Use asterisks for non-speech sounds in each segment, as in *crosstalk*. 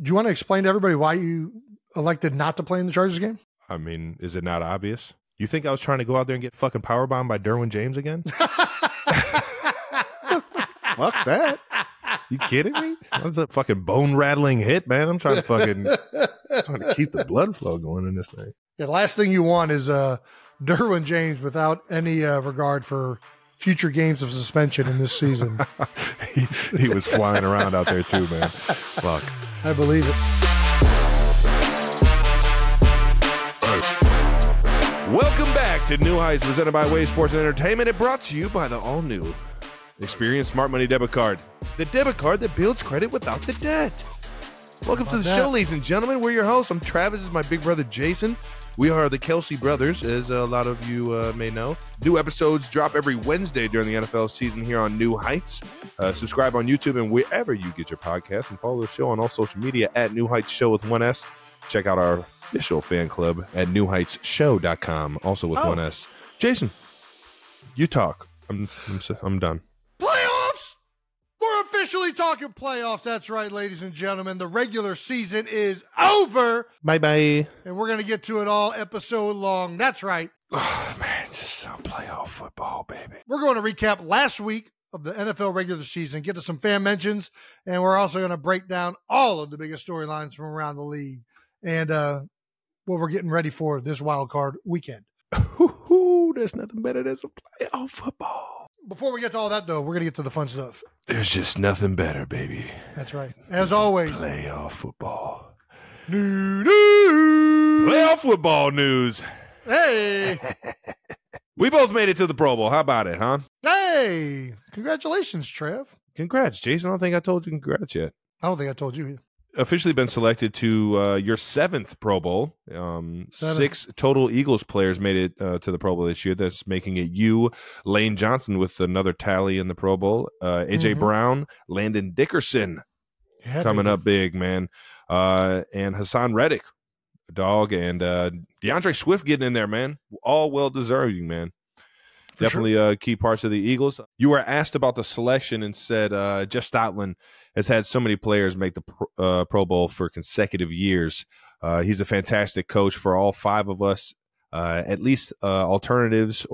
Do you want to explain to everybody why you elected not to play in the Chargers game? I mean, is it not obvious? You think I was trying to go out there and get fucking powerbombed by Derwin James again? *laughs* Fuck that. You kidding me? That was a fucking bone rattling hit, man. I'm trying to fucking trying to keep the blood flow going in this thing. Yeah, the last thing you want is uh, Derwin James without any uh, regard for future games of suspension in this season. *laughs* he, he was flying around out there too, man. Fuck. I believe it. Welcome back to New Heights, presented by Wave Sports and Entertainment. It brought to you by the all new Experian Smart Money Debit Card, the debit card that builds credit without the debt. Welcome to the that? show, ladies and gentlemen. We're your hosts. I'm Travis. This is my big brother Jason. We are the Kelce brothers, as a lot of you uh, may know. New episodes drop every Wednesday during the NFL season here on New Heights. Uh, subscribe on YouTube and wherever you get your podcasts, and follow the show on all social media at New Heights Show with one S. Check out our official fan club at newheightsshow.com, also with Oh. one S. Jason, you talk. I'm I'm, I'm done. Talking playoffs. That's right, ladies and gentlemen. The regular season is over, Bye bye. and we're going to get to it all episode long. That's right. *sighs* Oh man, just some playoff football, baby. We're going to recap last week of the NFL regular season, get to some fan mentions, and we're also going to break down all of the biggest storylines from around the league and uh, what we're getting ready for this wild card weekend. *laughs* Hoo-hoo, there's nothing better than some playoff football. Before we get to all that, though, we're going to get to the fun stuff. There's just nothing better, baby. That's right. As always, playoff football. new news. Playoff football news. Hey, *laughs* We both made it to the Pro Bowl. How about it, huh? hey! Congratulations, Trev. Congrats, Jason. I don't think I told you congrats yet. I don't think I told you. Officially been selected to uh, your seventh Pro Bowl. Um, six total Eagles players made it uh, to the Pro Bowl this year. That's making it you, Lane Johnson, with another tally in the Pro Bowl. Uh, AJ Mhm. Brown, Landon Dickerson, Yeah, coming baby. up big, man. Uh, and Haason Reddick, dog, and uh, D'Andre Swift getting in there, man. All well deserving, man. For sure. Definitely uh, key parts of the Eagles. You were asked about the selection and said uh, Jeff Stoutland has had so many players make the pro, uh, Pro Bowl for consecutive years. Uh, he's a fantastic coach for all five of us, uh, at least uh, alternatives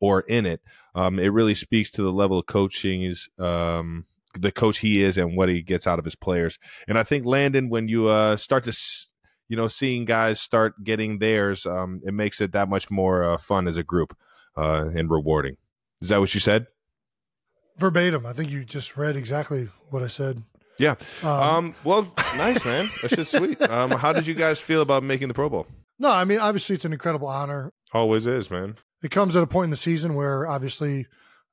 or in it. Um, it really speaks to the level of coaching is um, the coach he is and what he gets out of his players. And I think Landon, when you uh, start to, s- you know, seeing guys start getting theirs, um, it makes it that much more uh, fun as a group uh, and rewarding. Is that what you said? verbatim. I think you just read exactly what I said. Yeah. Um, Um, well, nice, man. That's just sweet. Um, how did you guys feel about making the Pro Bowl? no, I mean obviously it's an incredible honor. Always is, man. It comes at a point in the season where obviously,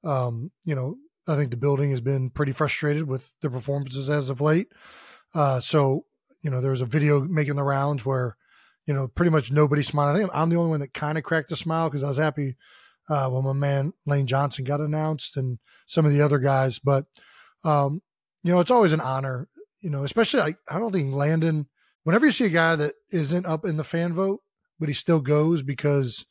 um, you know, I think the building has been pretty frustrated with the performances as of late. Uh, so you know, there was a video making the rounds where, you know, pretty much nobody smiled. I think I'm the only one that kind of cracked a smile because I was happy uh, when my man Lane Johnson got announced and some of the other guys. But um, you know, it's always an honor. You know, especially like I don't think Landon. Whenever you see a guy that isn't up in the fan vote, but he still goes because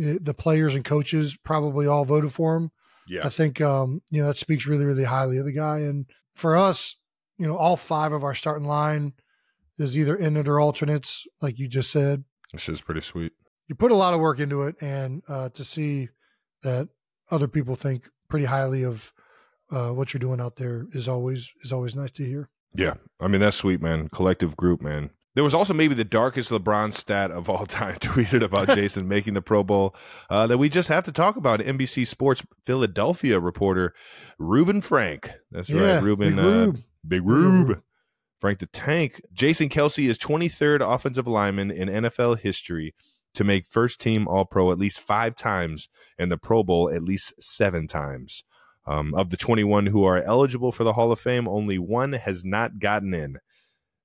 eh, the players and coaches probably all voted for him. Yeah. I think um, you know that speaks really, really highly of the guy. And for us, you know, all five of our starting line is either in it or alternates, like you just said. This is pretty sweet. You put a lot of work into it, and uh, to see that other people think pretty highly of uh, what you're doing out there is always is always nice to hear. Yeah. I mean, that's sweet, man. Collective group, man. There was also maybe the darkest LeBron stat of all *laughs* time tweeted about *laughs* Jason making the Pro Bowl uh, that we just have to talk about. NBC Sports Philadelphia reporter Reuben Frank. That's right, Reuben. Big uh, Big Rube. Rube. Frank the Tank. Jason Kelce is 23rd offensive lineman in NFL history to make first team All Pro at least five times and the Pro Bowl at least seven times. Um, of the 21 who are eligible for the Hall of Fame, only one has not gotten in.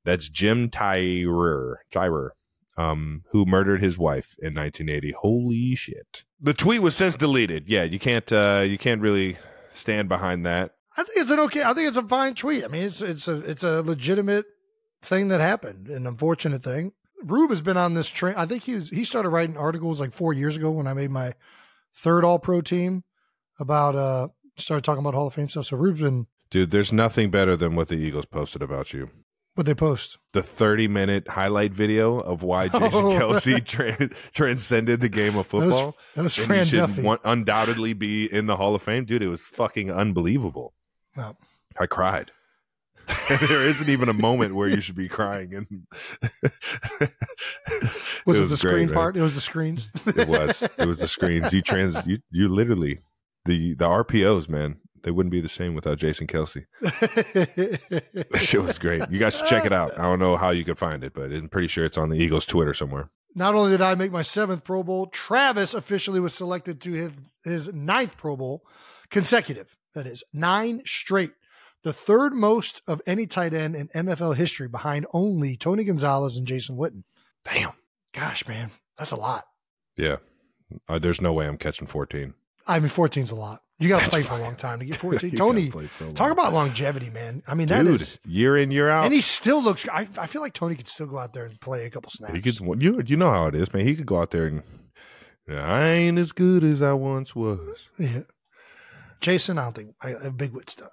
That's Jim Tyrer, Tyrer, um, who murdered his wife in 1980. Holy shit! The tweet was since deleted. Yeah, you can't uh, you can't really stand behind that. I think it's an okay. I think it's a fine tweet. I mean, it's it's a it's a legitimate thing that happened, an unfortunate thing. Rube has been on this train. I think he was he started writing articles like four years ago when I made my third All Pro team about uh started talking about Hall of Fame stuff. So Rube's been Dude, there's nothing better than what the Eagles posted about you. What they post? The 30 minute highlight video of why *laughs* Jason Oh. Kelce tra- transcended the game of That was, football. that was and Fran he should Duffy. one- undoubtedly be in the Hall of Fame. Dude, it was fucking unbelievable. No. I cried. *laughs* there isn't even a moment where you should be crying. And *laughs* was it, the great, screen man. part? It was the screens. It was. It was the screens. You trans. You you literally the the RPOs, man. They wouldn't be the same without Jason Kelce. *laughs* That shit was great. You guys should check it out. I don't know how you could find it, but I'm pretty sure it's on the Eagles Twitter somewhere. Not only did I make my seventh Pro Bowl, Travis officially was selected to his, his ninth Pro Bowl consecutive. That is nine straight. The third most of any tight end in NFL history behind only Tony Gonzalez and Jason Witten. Damn. Gosh, man, that's a lot. Yeah. Uh, there's no way I'm catching 14. I mean, 14's a lot. You got to That's play for a long time to get *laughs* 14. Tony, play so talk about longevity, man. I mean, that dude. is, year in year out. and he still looks. I, I feel like Tony could still go out there and play a couple snaps. He could. You you know how it is, man. He could go out there and I ain't as good as I once was. Yeah. Jason, I don't think I, I Big Wit's done.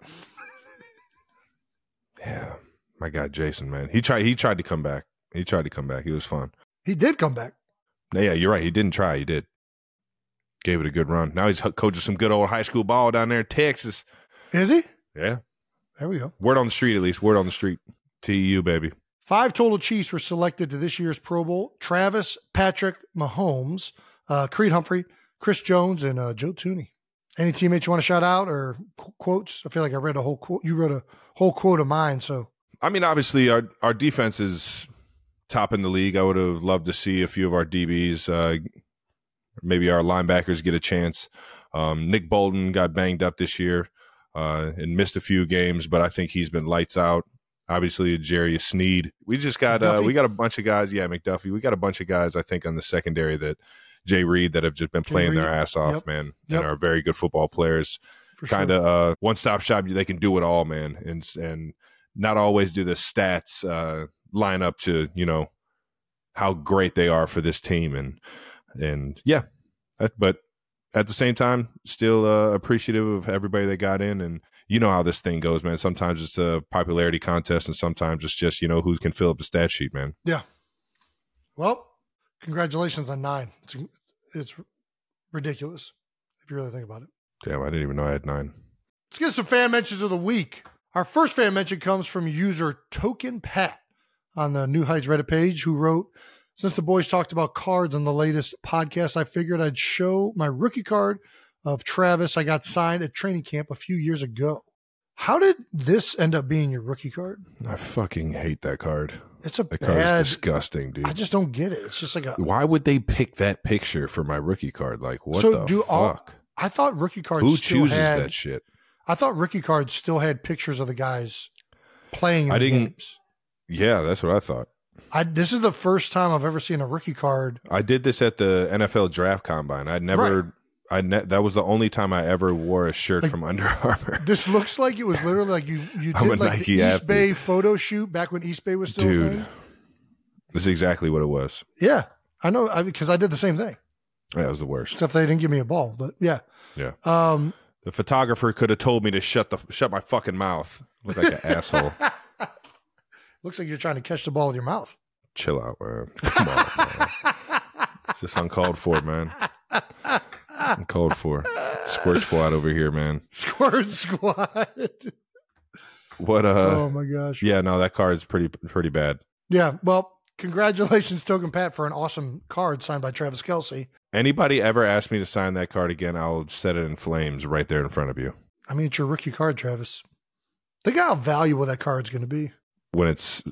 Yeah, my guy Jason, man. He tried. He tried to come back. He tried to come back. He was fun. He did come back. Yeah, you're right. He didn't try. He did. Gave it a good run. Now he's coaching some good old high school ball down there in Texas. Is he? Yeah. There we go. Word on the street, at least. Word on the street. TU, baby. Five total Chiefs were selected to this year's Pro Bowl Travis Patrick Mahomes, uh, Creed Humphrey, Chris Jones, and uh, Joe Thuney. Any teammates you want to shout out or qu- quotes? I feel like I read a whole quote. You wrote a whole quote of mine. So I mean, obviously, our our defense is top in the league. I would have loved to see a few of our DBs, uh, maybe our linebackers, get a chance. Um, Nick Bolton got banged up this year uh, and missed a few games, but I think he's been lights out. Obviously, Jarius Sneed. We just got uh, we got a bunch of guys. Yeah, McDuffie. We got a bunch of guys. I think on the secondary that Jay Reed that have just been playing their ass off, Yep. man, Yep. and are very good football players kind sure. of uh, one stop shop. They can do it all, man, and and not always do the stats uh, line up to you know how great they are for this team, and and yeah, but at the same time, still uh, appreciative of everybody that got in, and you know how this thing goes, man. Sometimes it's a popularity contest, and sometimes it's just you know who can fill up the stat sheet, man. Yeah. Well, congratulations on nine. It's, it's ridiculous if you really think about it. Damn, I didn't even know I had nine. Let's get some fan mentions of the week. Our first fan mention comes from user Token Pat on the New Heights Reddit page, who wrote, Since the boys talked about cards on the latest podcast, I figured I'd show my rookie card of Travis I got signed at training camp a few years ago. How did this end up being your rookie card? I fucking hate that card. It's a That card bad. is disgusting, dude. I just don't get it. It's just like a. Why would they pick that picture for my rookie card? Like, what So the do fuck? all- I thought rookie cards. Who chooses had, that shit? I thought rookie cards still had pictures of the guys playing. In I didn't- Games. Yeah, that's what I thought. I this is the first time I've ever seen a rookie card. I did this at the NFL draft combine. I'd never, I ne- that was the only time I ever wore a shirt Like- from Under Armour. *laughs* This looks like it was literally like you you did like Nike the East athlete. Bay photo shoot back when Eastbay was still a Dude, thing. that's exactly what it was. Yeah, I know because I, did the same thing. That was the worst. Except they didn't give me a ball, but yeah, Yeah. Um, The photographer could have told me to shut the shut my fucking mouth. Look like an *laughs* asshole. *laughs* looks like you're trying to catch the ball with your mouth. Chill out, man. Come on, man. It's just uncalled for, man. *laughs* Uncalled for. Squirt squad over here, man. *laughs* Squirt squad. What uh? oh my gosh. Yeah, no, that card's pretty pretty bad. Yeah. Well, congratulations, Token Pat, for an awesome card signed by Travis Kelce. Anybody ever ask me to sign that card again, I'll set it in flames right there in front of you. I mean, it's your rookie card, Travis. Think how valuable that card's going to be. When it's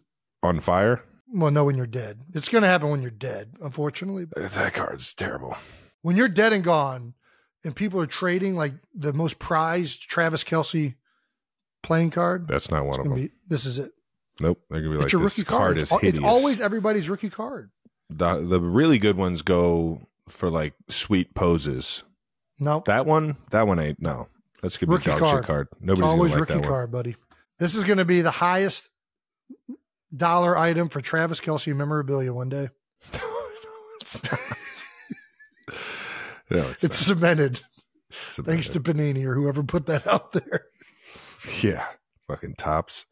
on fire, Well, no, when you're dead. It's going to happen when you're dead, unfortunately. that card's terrible. When you're dead and gone, and people are trading like the most prized Travis Kelce playing card, That's not one of them. be, this is it. nope. They're gonna be like your this rookie card card. is It's, it's always everybody's rookie card. the, the really good ones go for like sweet poses. No, That one, that one ain't no. That's gonna be Rookie dog card. shit card. it's Nobody's always gonna like rookie that one. card, buddy. This is going to be the highest dollar item for Travis Kelce memorabilia one day. *laughs* No, it's not. No, it's, It's cemented. It's Thanks to Panini or whoever put that out there. yeah, fucking Topps.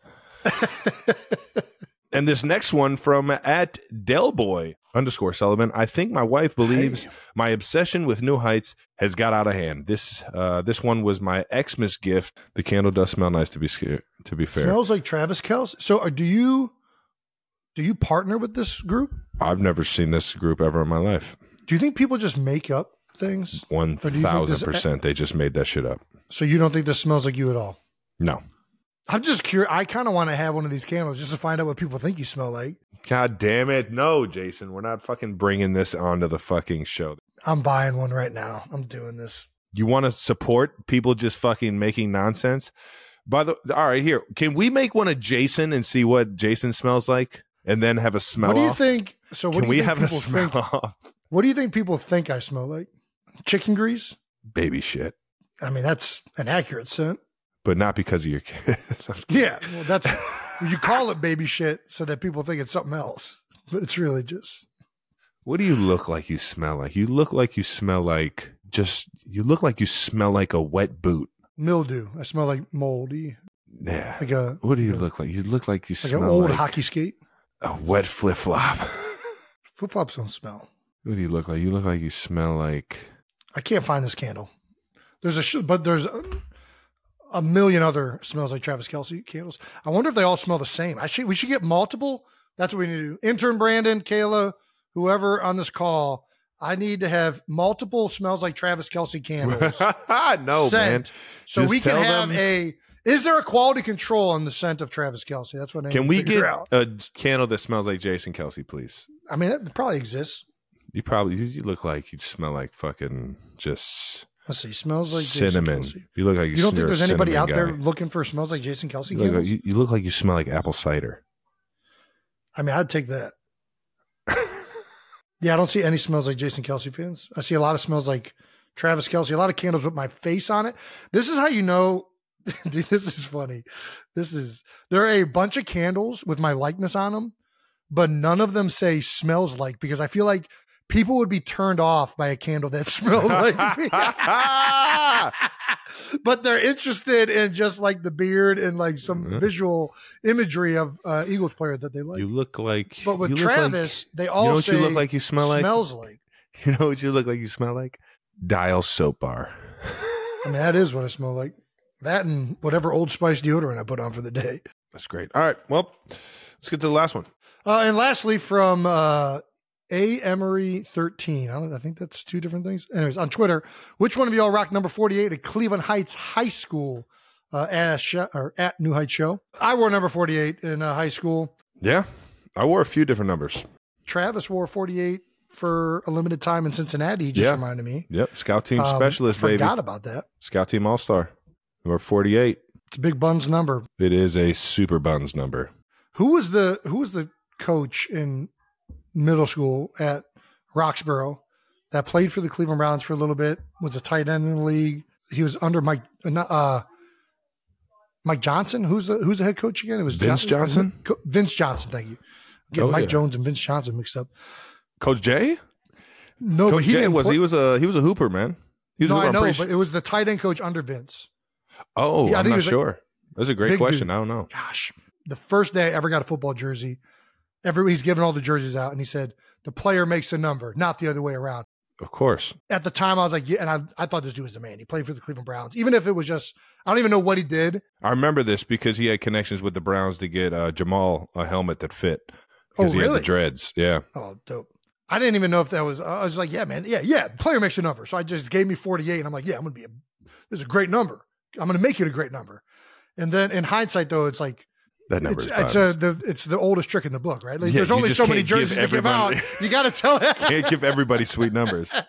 And this next one from at Delboy underscore Sullivan. I think my wife believes Hey. my obsession with New Heights has got out of hand. This uh, this one was my Xmas gift. The candle does smell nice to be scared, to be fair. Smells like Travis Kelce. So, uh, do you do you partner with this group? I've never seen this group ever in my life. Do you think people just make up things? One Or do you think thousand percent, they just made that shit up. So you don't think this smells like you at all? No, I'm just curious. I kind of want to have one of these candles just to find out what people think you smell like. God damn it, no, Jason, we're not fucking bringing this onto the fucking show. I'm buying one right now. I'm doing this. You want to support people just fucking making nonsense? By the all right, here, can we make one of Jason and see what Jason smells like, and then have a smell? what do you off? think? So, what Can do we you think have a smell think? *laughs* off? What do you think people think I smell like? Chicken grease? Baby shit, I mean, that's an accurate scent. but not because of your kid. *laughs* Yeah, well, that's *laughs* you call it baby shit so that people think it's something else, but it's really just what do you look like? You smell like? You look like you smell like just. You look like you smell like a wet boot. mildew. I smell like moldy, Yeah. like a What do you look like? You look like you smell like an old like hockey skate. a wet flip flop. *laughs* Flip flops don't smell. what do you look like? You look like you smell like. I can't find this candle. There's a sh- but there's a, a million other smells like Travis Kelce candles. I wonder if they all smell the same. I should we should get multiple. That's what we need to do. Intern Brandon, Kayla, whoever on this call. I need to have multiple smells like Travis Kelce candles. *laughs* no, sent, man. So Just we can have them- a. Is there a quality control on the scent of Travis Kelce? That's what I Can need we get out. a candle that smells like Jason Kelce, please? I mean, it probably exists. You probably you, you look like you smell like fucking just oh, Let's see. Smells like cinnamon. You look like you, You don't think there's anybody out cinnamon there looking for smells like Jason Kelce You look, like, you, you look like you smell like apple cider. I mean, I'd take that. yeah, I don't see any smells like Jason Kelce fans. I see a lot of smells like Travis Kelce, a lot of candles with my face on it. This is how you know. *laughs* Dude, this is funny. This is there are a bunch of candles with my likeness on them, but none of them say smells like because I feel like people would be turned off by a candle that *laughs* smelled like *laughs* me. but they're interested in just like the beard and like some Mhm. visual imagery of uh, Eagles player that they like. you look like. But with you look like- Travis, they all you know what say you look like? You smell like. smells like. *laughs* You know what you look like? You smell like Dial soap bar. I mean, that is what I smell like. That and whatever Old Spice deodorant I put on for the day. That's great. All right. Well, let's get to the last one. Uh, and lastly, from uh, A Emery thirteen, I, don't, I think that's two different things. Anyways, on Twitter, which one of y'all rocked number forty eight at Cleveland Heights High School? Uh, at, or at New Heights Show. I wore number forty eight in uh, high school. Yeah, I wore a few different numbers. Travis wore forty eight for a limited time in Cincinnati. He just Yeah. reminded me. Yep, scout team Um, specialist, I baby. forgot about that. Scout team all star. Number forty-eight. It's a big buns number. It is a super buns number. Who was the who was the coach in middle school at Roxboro that played for the Cleveland Browns for a little bit? Was a tight end in the league. He was under Mike uh, Mike Johnson. Who's the who's the head coach again? It was Vince Johnson? Co- Vince Johnson. Thank you. I'm getting Oh, Mike yeah. Jones and Vince Johnson mixed up. Coach Jay. No, Coach but he Jay was play- he was a he was a hooper man. He was a no, hooper. I know, but it was the tight end coach under Vince. Oh, Yeah, I'm not was like- sure. That's a great question. dude. I don't know. gosh, the first day I ever got a football jersey, everybody's giving all the jerseys out, and he said the player makes a number, not the other way around. Of course. At the time, I was like, yeah, and I, I thought this dude was the man. He played for the Cleveland Browns, even if it was just I don't even know what he did. I remember this because he had connections with the Browns to get uh, Jamal a helmet that fit. Oh, Because he had the dreads. Yeah. Oh, dope. I didn't even know if that was. I was like, yeah, man, yeah, yeah. Player makes a number, so I just gave me forty eight, and I'm like, yeah, I'm gonna be a. This is a great number. I'm gonna make it a great number. And then in hindsight, though, it's like That number it's it's a the it's the oldest trick in the book, right? Like, Yeah, there's only so many jerseys to give out. *laughs* You got to tell. *laughs* It. can't give everybody sweet numbers. *laughs*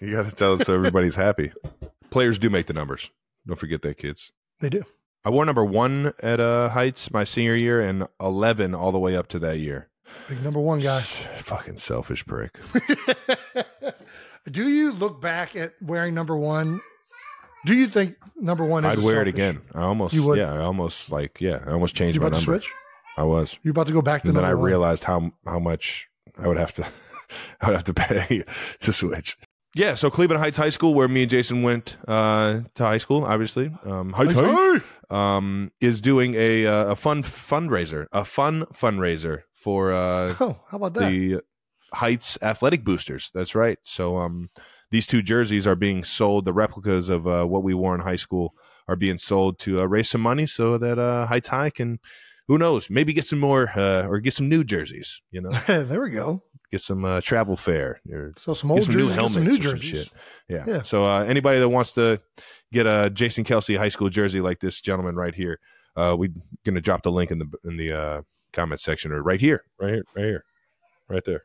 You got to tell it so everybody's happy. Players do make the numbers. Don't forget that, kids. they do. I wore number one at uh, Heights my senior year and 11 all the way up to that year. Big number one guy. Fucking selfish prick. do you look back at wearing number one? Do you think number one is I'd wear it again. I almost, You would? yeah, I almost like, yeah, I almost changed You my about to switch? I was. You about to go back to And then I one? realized how how much I would have to *laughs* I would have to pay *laughs* to switch. Yeah, so Cleveland Heights High School, where me and Jason went uh, to high school, obviously. Um, Heights Heights High. um, is doing a uh, a fun fundraiser, a fun fundraiser for uh, Oh, how about that? the Heights Athletic Boosters. That's right. So um, these two jerseys are being sold. The replicas of uh, what we wore in high school are being sold to uh, raise some money so that uh, High can, who knows, maybe get some more uh, or get some new jerseys. You know, *laughs* there we go. get some uh, travel fare or So some old some jerseys, get helmets some new some jerseys. shit. Yeah. Yeah. So uh, anybody that wants to get a Jason Kelce high school jersey like this gentleman right here, uh, we're gonna drop the link in the in the uh, comment section or right here, right here, right here, right there.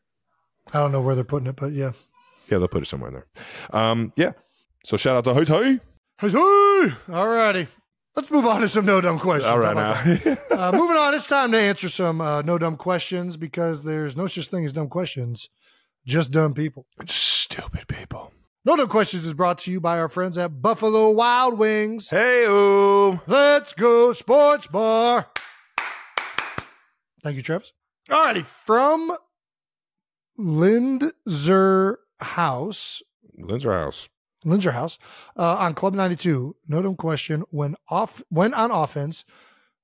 I don't know where they're putting it, but yeah. Yeah, they'll put it somewhere in there. Um, yeah. So shout out to High. Hey, all righty. Let's move on to some no dumb questions. All right now. *laughs* uh, moving on, it's time to answer some uh, no dumb questions because there's no such thing as dumb questions, just dumb people. Stupid people. No dumb questions is brought to you by our friends at Buffalo Wild Wings. Hey. Let's go sports bar. Thank you, Travis. All righty, from Lindzer House, Lindsay House. Lindsay House, uh, on Club 92. No dumb question. When off, when on offense,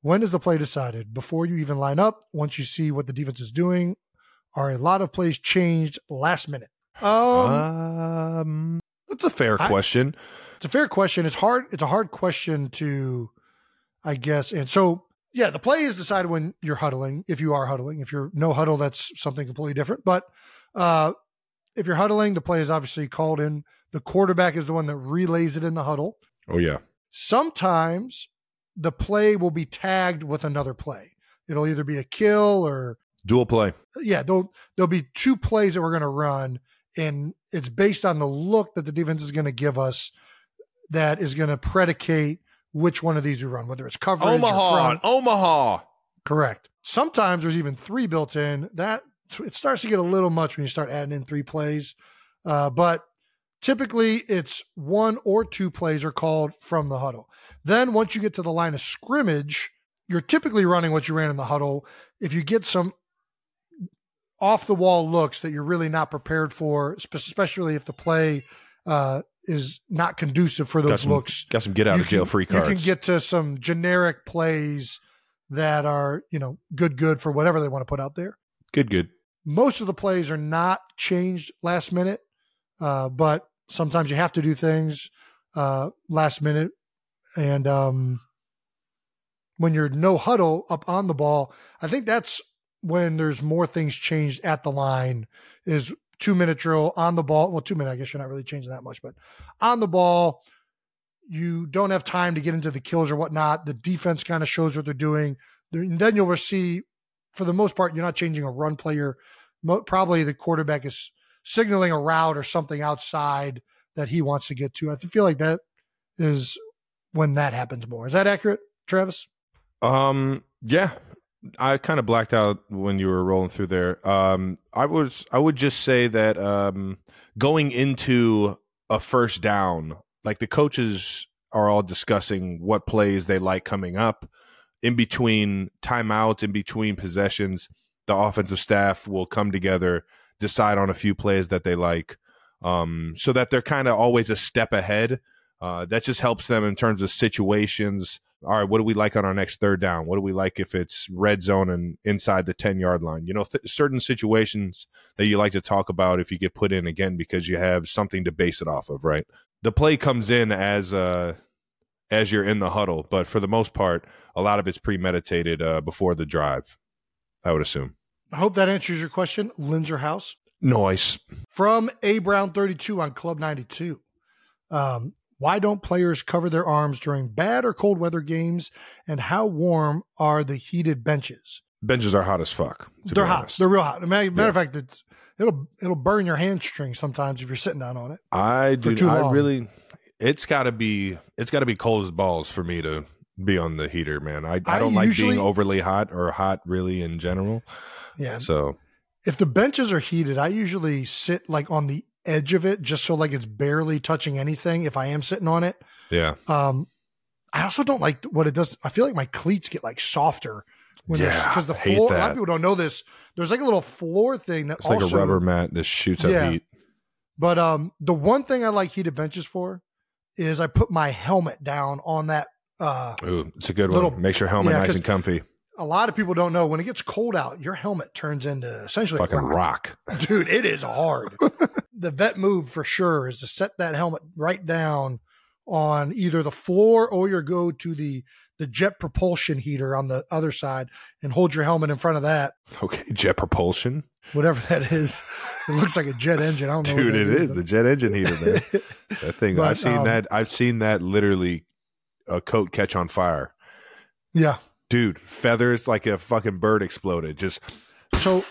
when is the play decided? Before you even line up, once you see what the defense is doing, are a lot of plays changed last minute? Um, Um, that's a fair I- question. it's a fair question. It's hard. It's a hard question to, I guess. And so, yeah, the play is decided when you're huddling. If you are huddling, if you're no huddle, that's something completely different. But uh, if you're huddling, the play is obviously called in. The quarterback is the one that relays it in the huddle. Oh yeah. Sometimes the play will be tagged with another play. It'll either be a kill or Dual play. yeah, there'll there'll be two plays that we're going to run, and it's based on the look that the defense is going to give us. That is going to predicate which one of these we run, whether it's coverage or Omaha. front. Omaha. Correct. Sometimes there's even three built in. That it starts to get a little much when you start adding in three plays, uh, but typically it's one or two plays are called from the huddle. Then once you get to the line of scrimmage, you're typically running what you ran in the huddle. If you get some off the wall looks that you're really not prepared for, especially if the play uh, is not conducive for Got those some, looks, got some get out of jail can- free cards. You can get to some generic plays that are, you know, good, good for whatever they want to put out there. good, good. Most of the plays are not changed last minute, uh, but sometimes you have to do things uh, last minute. And um, when you're no huddle up on the ball, I think that's when there's more things changed at the line is two minute drill on the ball. Well, two minute, I guess you're not really changing that much, but on the ball, you don't have time to get into the kills or whatnot. The defense kind of shows what they're doing. And then you'll see, for the most part, you're not changing a run player. Mo- probably the quarterback is signaling a route or something outside that he wants to get to. I feel like that is when that happens more. Is that accurate, Travis? Um, yeah, I kind of blacked out when you were rolling through there. Um, I was, I would just say that um, going into a first down, like the coaches are all discussing what plays they like coming up in between timeouts, in between possessions. The offensive staff will come together, decide on a few plays that they like, um, so that they're kind of always a step ahead. Uh, that just helps them in terms of situations. All right, what do we like on our next third down? What do we like if it's red zone and inside the 10 yard line? You know, th- certain situations that you like to talk about if you get put in again because you have something to base it off of, right? The play comes in as uh, as you're in the huddle, but for the most part, a lot of it's premeditated uh, before the drive. I would assume. I hope that answers your question, Linzer House. Noise. From A Brown 32 on Club 92. Um, why don't players cover their arms during bad or cold weather games? And how warm are the heated benches? Benches are hot as fuck. They're hot. They're real hot. Matter, matter Yeah. of fact, it's it'll it'll burn your hamstring sometimes if you're sitting down on it. I do. I really. It's got to be. It's got to be cold as balls for me to be on the heater, man. I, I I don't like usually- being overly hot or hot really in general. Yeah. So If the benches are heated, I usually sit like on the edge of it just so like it's barely touching anything if I am sitting on it. yeah, Um I also don't like what it does. I feel like my cleats get like softer when Yeah, because the I floor a lot of people don't know this. There's like a little floor thing that it's like a rubber mat that shoots Yeah. up heat. But um, the one thing I like heated benches for is I put my helmet down on that Uh, Ooh, it's a good Little- one. Makes your helmet yeah, nice and comfy. a lot of people don't know when it gets cold out, your helmet turns into essentially Fucking rock. rock. *laughs* Dude, it is hard. the vet move for sure is to set that helmet right down on either the floor or you go to the the jet propulsion heater on the other side and hold your helmet in front of that, Okay, jet propulsion. whatever that is. It looks like a jet engine. I don't know. Dude, it is the jet engine heater, man. *laughs* That thing. But, I've seen um, that. I've seen that literally a coat catch on fire. yeah. Dude, feathers like a fucking bird exploded. Just So,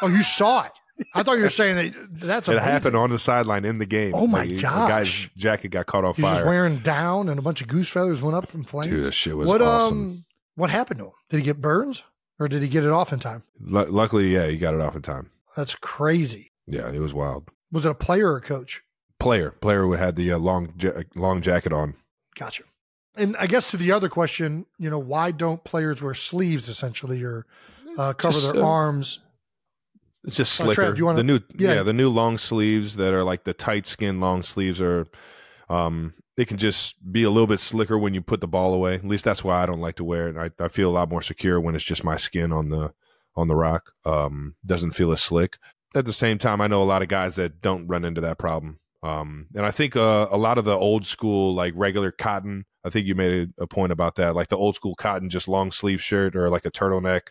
oh, you saw it. I thought you were saying that that's it happened on the sideline in the game. Oh my Like, gosh. guy's jacket got caught on He was just wearing down and a bunch of goose feathers went up in flames. Dude, that shit was what awesome. um what happened to him? Did he get burns or did he get it off in time? Lu luckily, yeah, he got it off in time. That's crazy. Yeah, it was wild. Was it a player or a coach? Player, player who had the uh, long ja- long jacket on. Gotcha. And I guess to the other question, you know, why don't players wear sleeves essentially or uh, cover Just, their uh, arms? It's just slicker. Trev, do you wanna- the new, yeah. yeah. the new long sleeves that are like the tight skin long sleeves are, um, they can just be a little bit slicker when you put the ball away. At least that's why I don't like to wear it. I, I feel a lot more secure when it's just my skin on the on the rock. Um, doesn't feel as slick. At the same time, I know a lot of guys that don't run into that problem. Um, and I think uh, a lot of the old school, like regular cotton. I think you made a, point about that, like the old school cotton, just long sleeve shirt or like a turtleneck,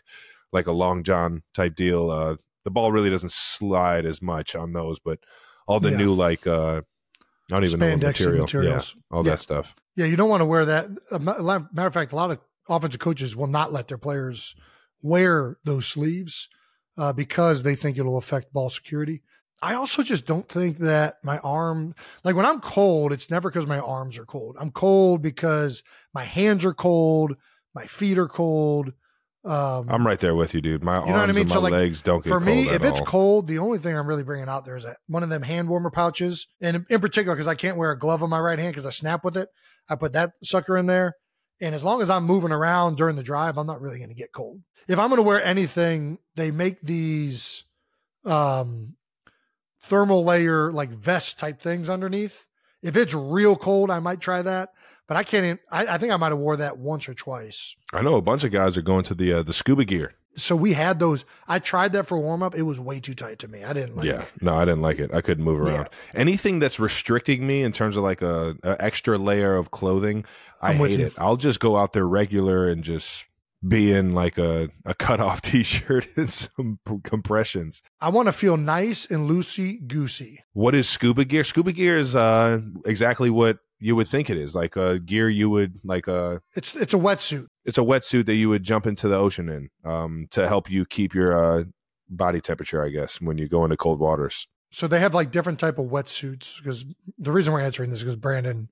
like a long john type deal. Uh, the ball really doesn't slide as much on those, but all the Yeah. new like uh, I don't even know what Spandexy material, materials. yeah, all Yeah. that stuff. Yeah, you don't want to wear that. A ma- la- matter of fact, a lot of offensive coaches will not let their players wear those sleeves uh, because they think it'll affect ball security. I also just don't think that my arm, like when I'm cold, it's never because my arms are cold. I'm cold because my hands are cold, my feet are cold. Um, I'm right there with you, dude. My You know what I arms mean? and my So, like, legs don't get for cold me, if it's all. cold, the only thing I'm really bringing out there is that one of them hand warmer pouches, and in, in particular because I can't wear a glove on my right hand because I snap with it. I put that sucker in there, and as long as I'm moving around during the drive, I'm not really going to get cold. If I'm going to wear anything, they make these um, thermal layer like vest type things underneath. If it's real cold, I might try that, but I can't. even- I, I think I might have wore that once or twice. I know a bunch of guys are going to the uh, the scuba gear. So we had those. I tried that for warm up. It was way too tight to me. I didn't like it. yeah, it. no, I didn't like it. I couldn't move Yeah. around. Anything that's restricting me in terms of like a, a extra layer of clothing, I I'm with hate it. I'll just go out there regular and just be in like a a cut off *laughs* t shirt and some p- compressions. I want to feel nice and loosey goosey. What is scuba gear? Scuba gear is uh exactly what you would think it is. Like a gear you would like a It's it's a wetsuit. it's a wetsuit that you would jump into the ocean in um to help you keep your uh body temperature, I guess, when you go into cold waters. So they have like different type of wetsuits. Because the reason we're answering this is because Brandon,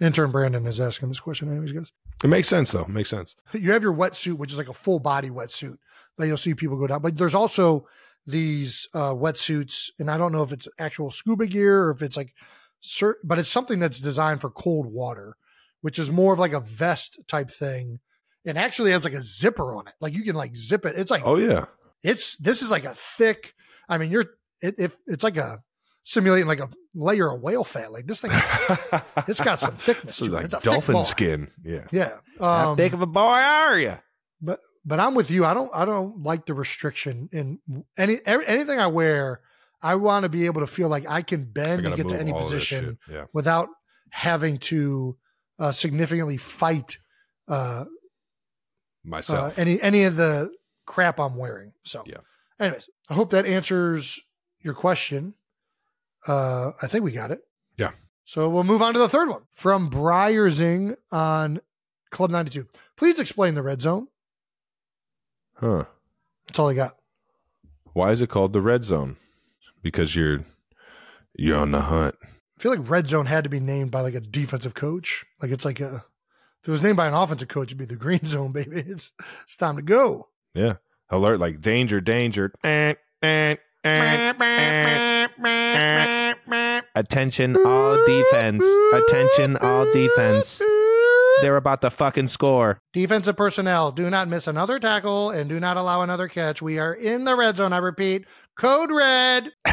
intern Brandon, is asking this question. Anyways, guys, It makes sense though. It makes sense. *laughs* you have your wetsuit, which is like a full body wetsuit that you'll see people go down. But there's also these uh, wetsuits, and I don't know if it's actual scuba gear or if it's like, cert- but it's something that's designed for cold water, which is more of like a vest type thing, and actually has like a zipper on it. Like you can like zip it. It's like Oh yeah. it's this is like a thick. I mean, you're it, if it's like a simulating like a layer of whale fat. Like this thing, *laughs* it's got some thickness. So to it. like It's thick dolphin skin. Yeah. Yeah. How Um, big of a boy are you? but but I'm with you. I don't I don't like the restriction in any every, anything I wear. I want to be able to feel like I can bend and get to any position Yeah. without having to uh, significantly fight uh, uh, Myself. any any of the crap I'm wearing. So, Yeah. Anyways, I hope that answers your question. Uh, I think we got it. Yeah. So we'll move on to the third one from Bryerzing on Club 92. Please explain the red zone. huh. That's all I got. Why is it called the red zone? Because you're you're on the hunt. I feel like red zone had to be named by like a defensive coach. Like it's like a if it was named by an offensive coach, it'd be the green *laughs* zone, baby. It's it's time to go. Yeah. Alert like danger, danger. Eh, eh. Attention all defense. Attention all defense. They're about to fucking score. Defensive personnel, do not miss another tackle and do not allow another catch. We are in the red zone. I repeat, code red. *laughs*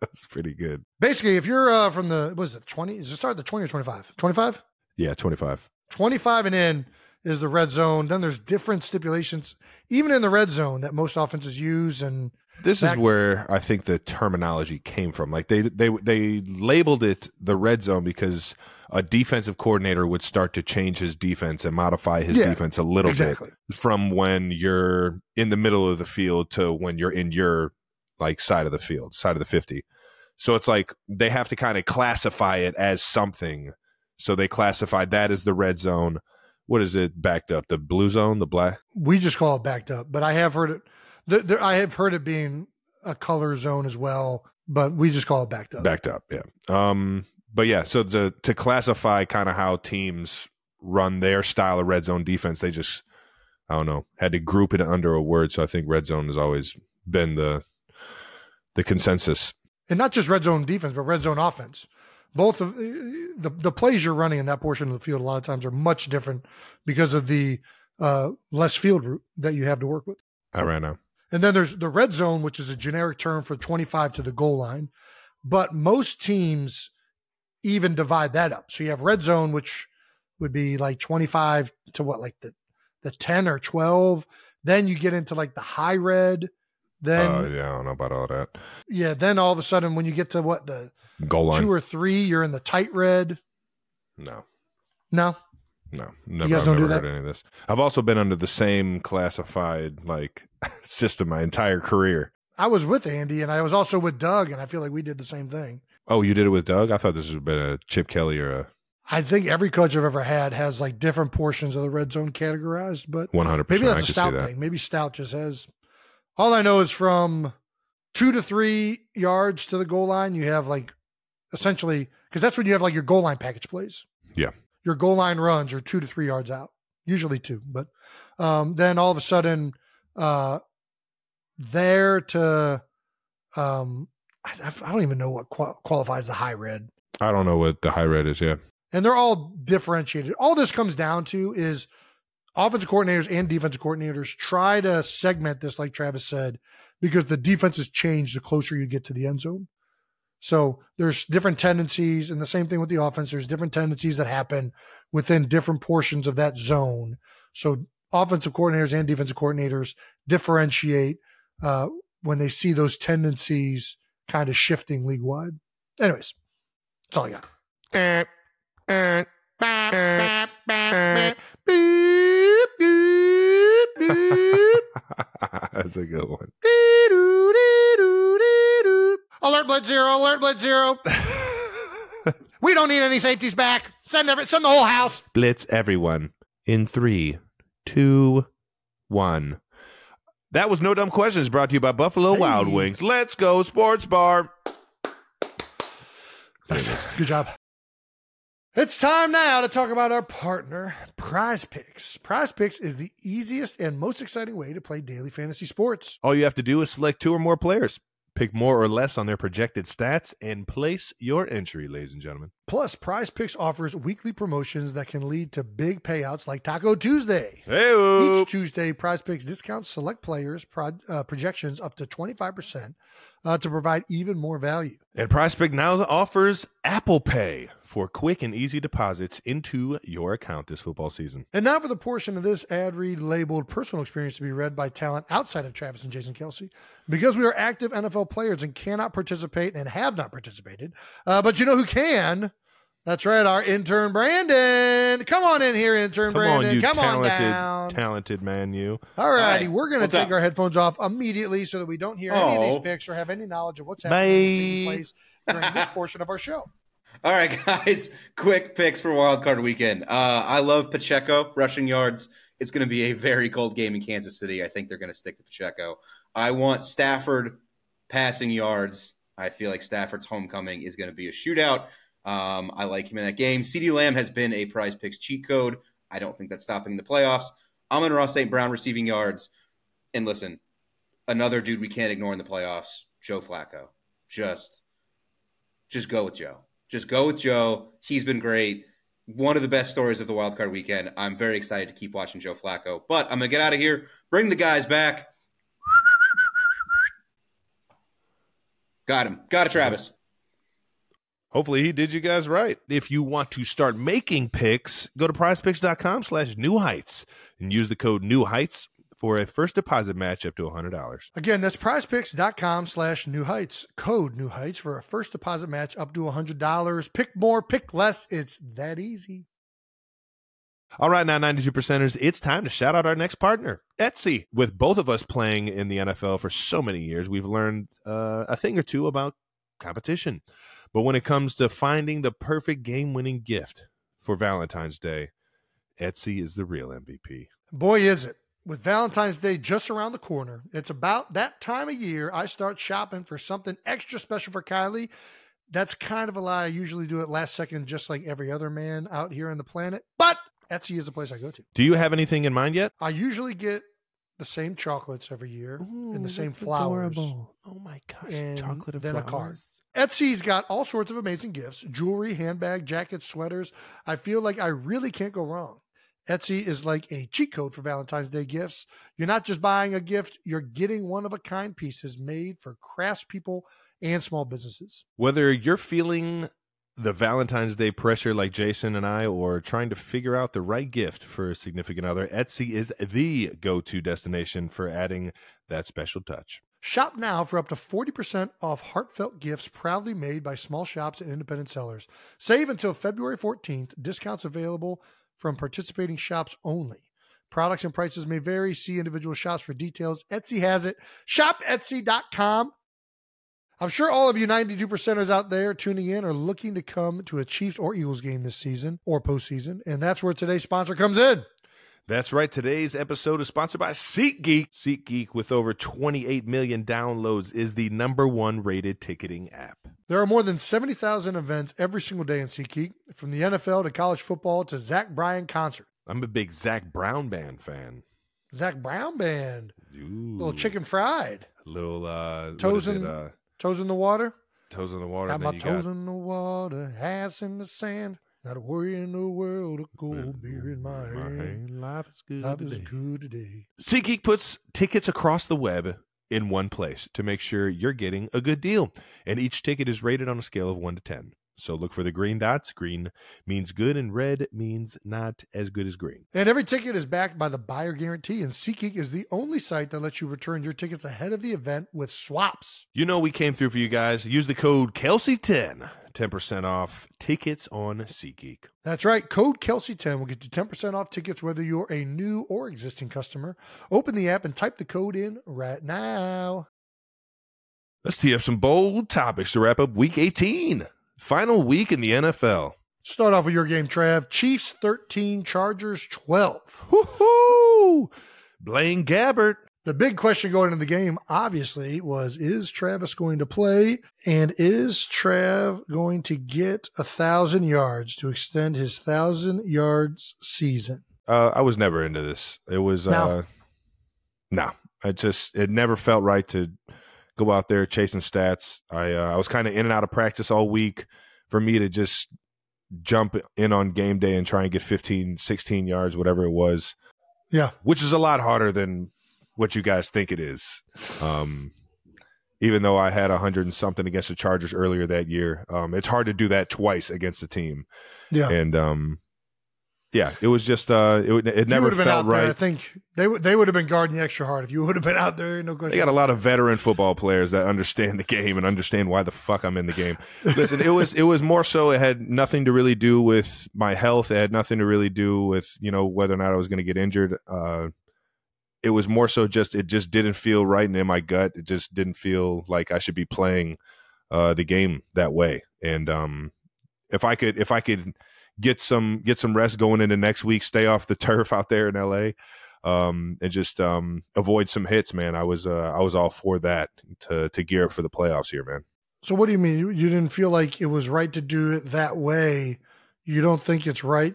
That's pretty good. Basically, if you're uh, from the, was it, 20? Is it start the 20 or 25? 25? Yeah, 25. 25 and in is the red zone. Then there's different stipulations, even in the red zone, that most offenses use. And This Back- is where I think the terminology came from. Like they they they labeled it the red zone because a defensive coordinator would start to change his defense and modify his Yeah, defense a little exactly. bit from when you're in the middle of the field to when you're in your like side of the field, side of the 50. So it's like they have to kind of classify it as something. So they classified that as the red zone. What is it backed up? The blue zone, the black? we just call it backed up. But I have heard it, the, the, I have heard it being a color zone as well, but we just call it backed up. backed up yeah um but yeah so to to classify kind of how teams run their style of red zone defense they just i don't know had to group it under a word so i think red zone has always been the the consensus and not just red zone defense, but red zone offense. Both of the the plays you're running in that portion of the field a lot of times are much different because of the uh, less field route that you have to work with. i ran out And then there's the red zone, which is a generic term for 25 to the goal line. But most teams even divide that up. So you have red zone, which would be like 25 to what, like the, the 10 or 12. Then you get into like the high red. Then, uh, yeah i don't know about all that yeah, then all of a sudden when you get to what, the goal line two or three, you're in the tight red. no No. no never, guys I've don't do that? any of this i've also been under the same classified like *laughs* system my entire career I was with Andy and I was also with Doug, and I feel like we did the same thing. oh you did it with doug i thought this would have been a chip kelly or a I think every coach I've ever had has like different portions of the red zone categorized, but 100% maybe that's a stout that. thing. Maybe stout just has. All I know is from two to three yards to the goal line, you have like essentially because that's when you have like your goal line package plays. Yeah. your goal line runs are two to three yards out, usually two, but um, then all of a sudden, uh, there to, um, I, I don't even know what qual- qualifies the high red i don't know what the high red is yeah and they're all differentiated. All this comes down to is offensive coordinators and defensive coordinators try to segment this, like Travis said, because the defenses change the closer you get to the end zone. So there's different tendencies, and the same thing with the offense. There's different tendencies that happen within different portions of that zone. So offensive coordinators and defensive coordinators differentiate uh, when they see those tendencies kind of shifting league wide. Anyways, that's all I got. Eh, eh, eh, *laughs* That's a good one. Alert blood zero, alert blood zero. We don't need any safeties back. Send every send the whole house. Blitz everyone in three, two, one. That was No Dumb Questions brought to you by Buffalo Hey. Wild Wings. Let's go, Sports Bar. There it is. Good job. It's time now to talk about our partner, PrizePicks. Prize Picks is the easiest and most exciting way to play daily fantasy sports. All you have to do is select two or more players, pick more or less on their projected stats, and place your entry, ladies and gentlemen. Plus, PrizePicks offers weekly promotions that can lead to big payouts like Taco Tuesday. Hey, Each Tuesday, PrizePicks discounts select players' pro- uh, projections up to 25% uh, to provide even more value. And Prospect now offers Apple Pay for quick and easy deposits into your account this football season. And now for the portion of this ad read labeled personal experience to be read by talent outside of Travis and Jason Kelce. Because we are active NFL players and cannot participate and have not participated. Uh, but you know who can? That's right, our intern Brandon. Come on in here, intern Come Brandon. on, you Come on talented, down. talented man, you. All righty, Hi. we're going to What's take up? our headphones off immediately so that we don't hear any of these Oh. picks or have any knowledge of what's happening taking Bye. place during this portion of our show. *laughs* All right, guys. Quick picks for Wild Card Weekend. Uh, I love Pacheco rushing yards. It's going to be a very cold game in Kansas City. I think they're going to stick to Pacheco. I want Stafford passing yards. I feel like Stafford's homecoming is going to be a shootout. Um, I like him in that game. CeeDee Lamb has been a PrizePicks cheat code. I don't think that's stopping the playoffs. Amon-Ra St. Brown receiving yards. And listen, another dude we can't ignore in the playoffs, Joe Flacco. Just, just go with Joe. Just go with Joe. He's been great. One of the best stories of the wild card weekend. I'm very excited to keep watching Joe Flacco. But I'm gonna get out of here. Bring the guys back. Got him. Got it, Travis. Hopefully he did you guys right. If you want to start making picks, go to prizepicks.com slash new heights and use the code new heights for a first deposit match up to $100. Again, that's prizepicks.com slash new heights. Code new heights for a first deposit match up to $100. Pick more, pick less. It's that easy. All right, now 92 percenters, it's time to shout out our next partner, Etsy. With both of us playing in the NFL for so many years, we've learned uh, a thing or two about competition. But when it comes to finding the perfect game winning gift for Valentine's Day, Etsy is the real MVP. Boy, is it. With Valentine's Day just around the corner, it's about that time of year I start shopping for something extra special for Kylie. That's kind of a lie. I usually do it last second, just like every other man out here on the planet. But Etsy is the place I go to. Do you have anything in mind yet? I usually get the same chocolates every year Ooh, and the same flowers. Adorable. Oh my gosh, chocolate and then flowers. a card. Etsy's got all sorts of amazing gifts jewelry, handbag, jackets, sweaters. I feel like I really can't go wrong. Etsy is like a cheat code for Valentine's Day gifts. You're not just buying a gift, you're getting one of a kind pieces made for craftspeople and small businesses. Whether you're feeling the Valentine's Day pressure like Jason and I, or trying to figure out the right gift for a significant other, Etsy is the go to destination for adding that special touch. Shop now for up to 40% off heartfelt gifts proudly made by small shops and independent sellers. Save until February 14th. Discounts available from participating shops only. Products and prices may vary. See individual shops for details. Etsy has it. Shop ShopEtsy.com. I'm sure all of you 92 percenters out there tuning in are looking to come to a Chiefs or Eagles game this season or postseason, and that's where today's sponsor comes in. That's right. Today's episode is sponsored by SeatGeek. SeatGeek, with over 28 million downloads, is the number one rated ticketing app. There are more than 70,000 events every single day in SeatGeek, from the NFL to college football to Zach Bryan concert. I'm a big Zac Brown Band fan. Zac Brown Band. Ooh. Little chicken fried. Little uh, toes in uh, toes in the water. Toes in the water. Got my toes got... in the water, ass in the sand. Not a worry in the world, a cold beer in my hand. Life is good. Life today. is good today. SeatGeek puts tickets across the web in one place to make sure you're getting a good deal. And each ticket is rated on a scale of 1 to 10. So look for the green dots. Green means good, and red means not as good as green. And every ticket is backed by the buyer guarantee, and SeatGeek is the only site that lets you return your tickets ahead of the event with swaps. You know we came through for you guys. Use the code Kelce10, 10% off tickets on SeatGeek. That's right. Code Kelce10 will get you 10% off tickets whether you're a new or existing customer. Open the app and type the code in right now. Let's tee up some bold topics to wrap up week 18. Final week in the NFL. Start off with your game, Trav. Chiefs 13, Chargers 12. Woohoo! Blaine Gabbert. The big question going into the game, obviously, was is Travis going to play? And is Trav going to get a thousand yards to extend his thousand yards season? Uh, I was never into this. It was, no. uh, no, I just, it never felt right to go out there chasing stats. I uh, I was kind of in and out of practice all week. For me to just jump in on game day and try and get 15, 16 yards, whatever it was. Yeah. Which is a lot harder than what you guys think it is. Um, even though I had a hundred and something against the Chargers earlier that year, um, it's hard to do that twice against the team. Yeah. And um, yeah, it was just uh, it, it never felt right. There, I think they they would have been guarding you extra hard if you would have been out there. No question. They got a lot of veteran football players that understand the game and understand why the fuck I'm in the game. Listen, it was it was more so. It had nothing to really do with my health. It had nothing to really do with you know whether or not I was going to get injured. Uh, it was more so just it just didn't feel right and in my gut. It just didn't feel like I should be playing uh, the game that way. And um, if I could if I could get some get some rest going into next week. Stay off the *laughs* turf out there in LA, um, and just um, avoid some hits. Man, I was uh, I was all for that to to gear up for the playoffs here, man. So what do you mean? You, you didn't feel like it was right to do it that way? You don't think it's right?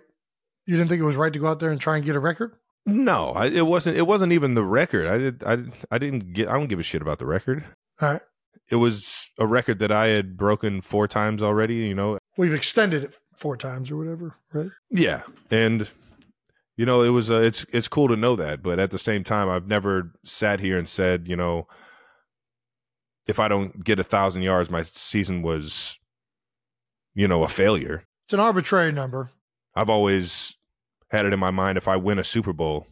You didn't think it was right to go out there and try and get a record? No, I, it wasn't. It wasn't even the record. I did. I I didn't get. I don't give a shit about the record. All right. It was a record that I had broken four times already. You know, we've extended it four times or whatever, right? Yeah, and you know, it was uh, it's it's cool to know that, but at the same time, I've never sat here and said, you know, if I don't get a thousand yards, my season was, you know, a failure. It's an arbitrary number. I've always had it in my mind if I win a Super Bowl,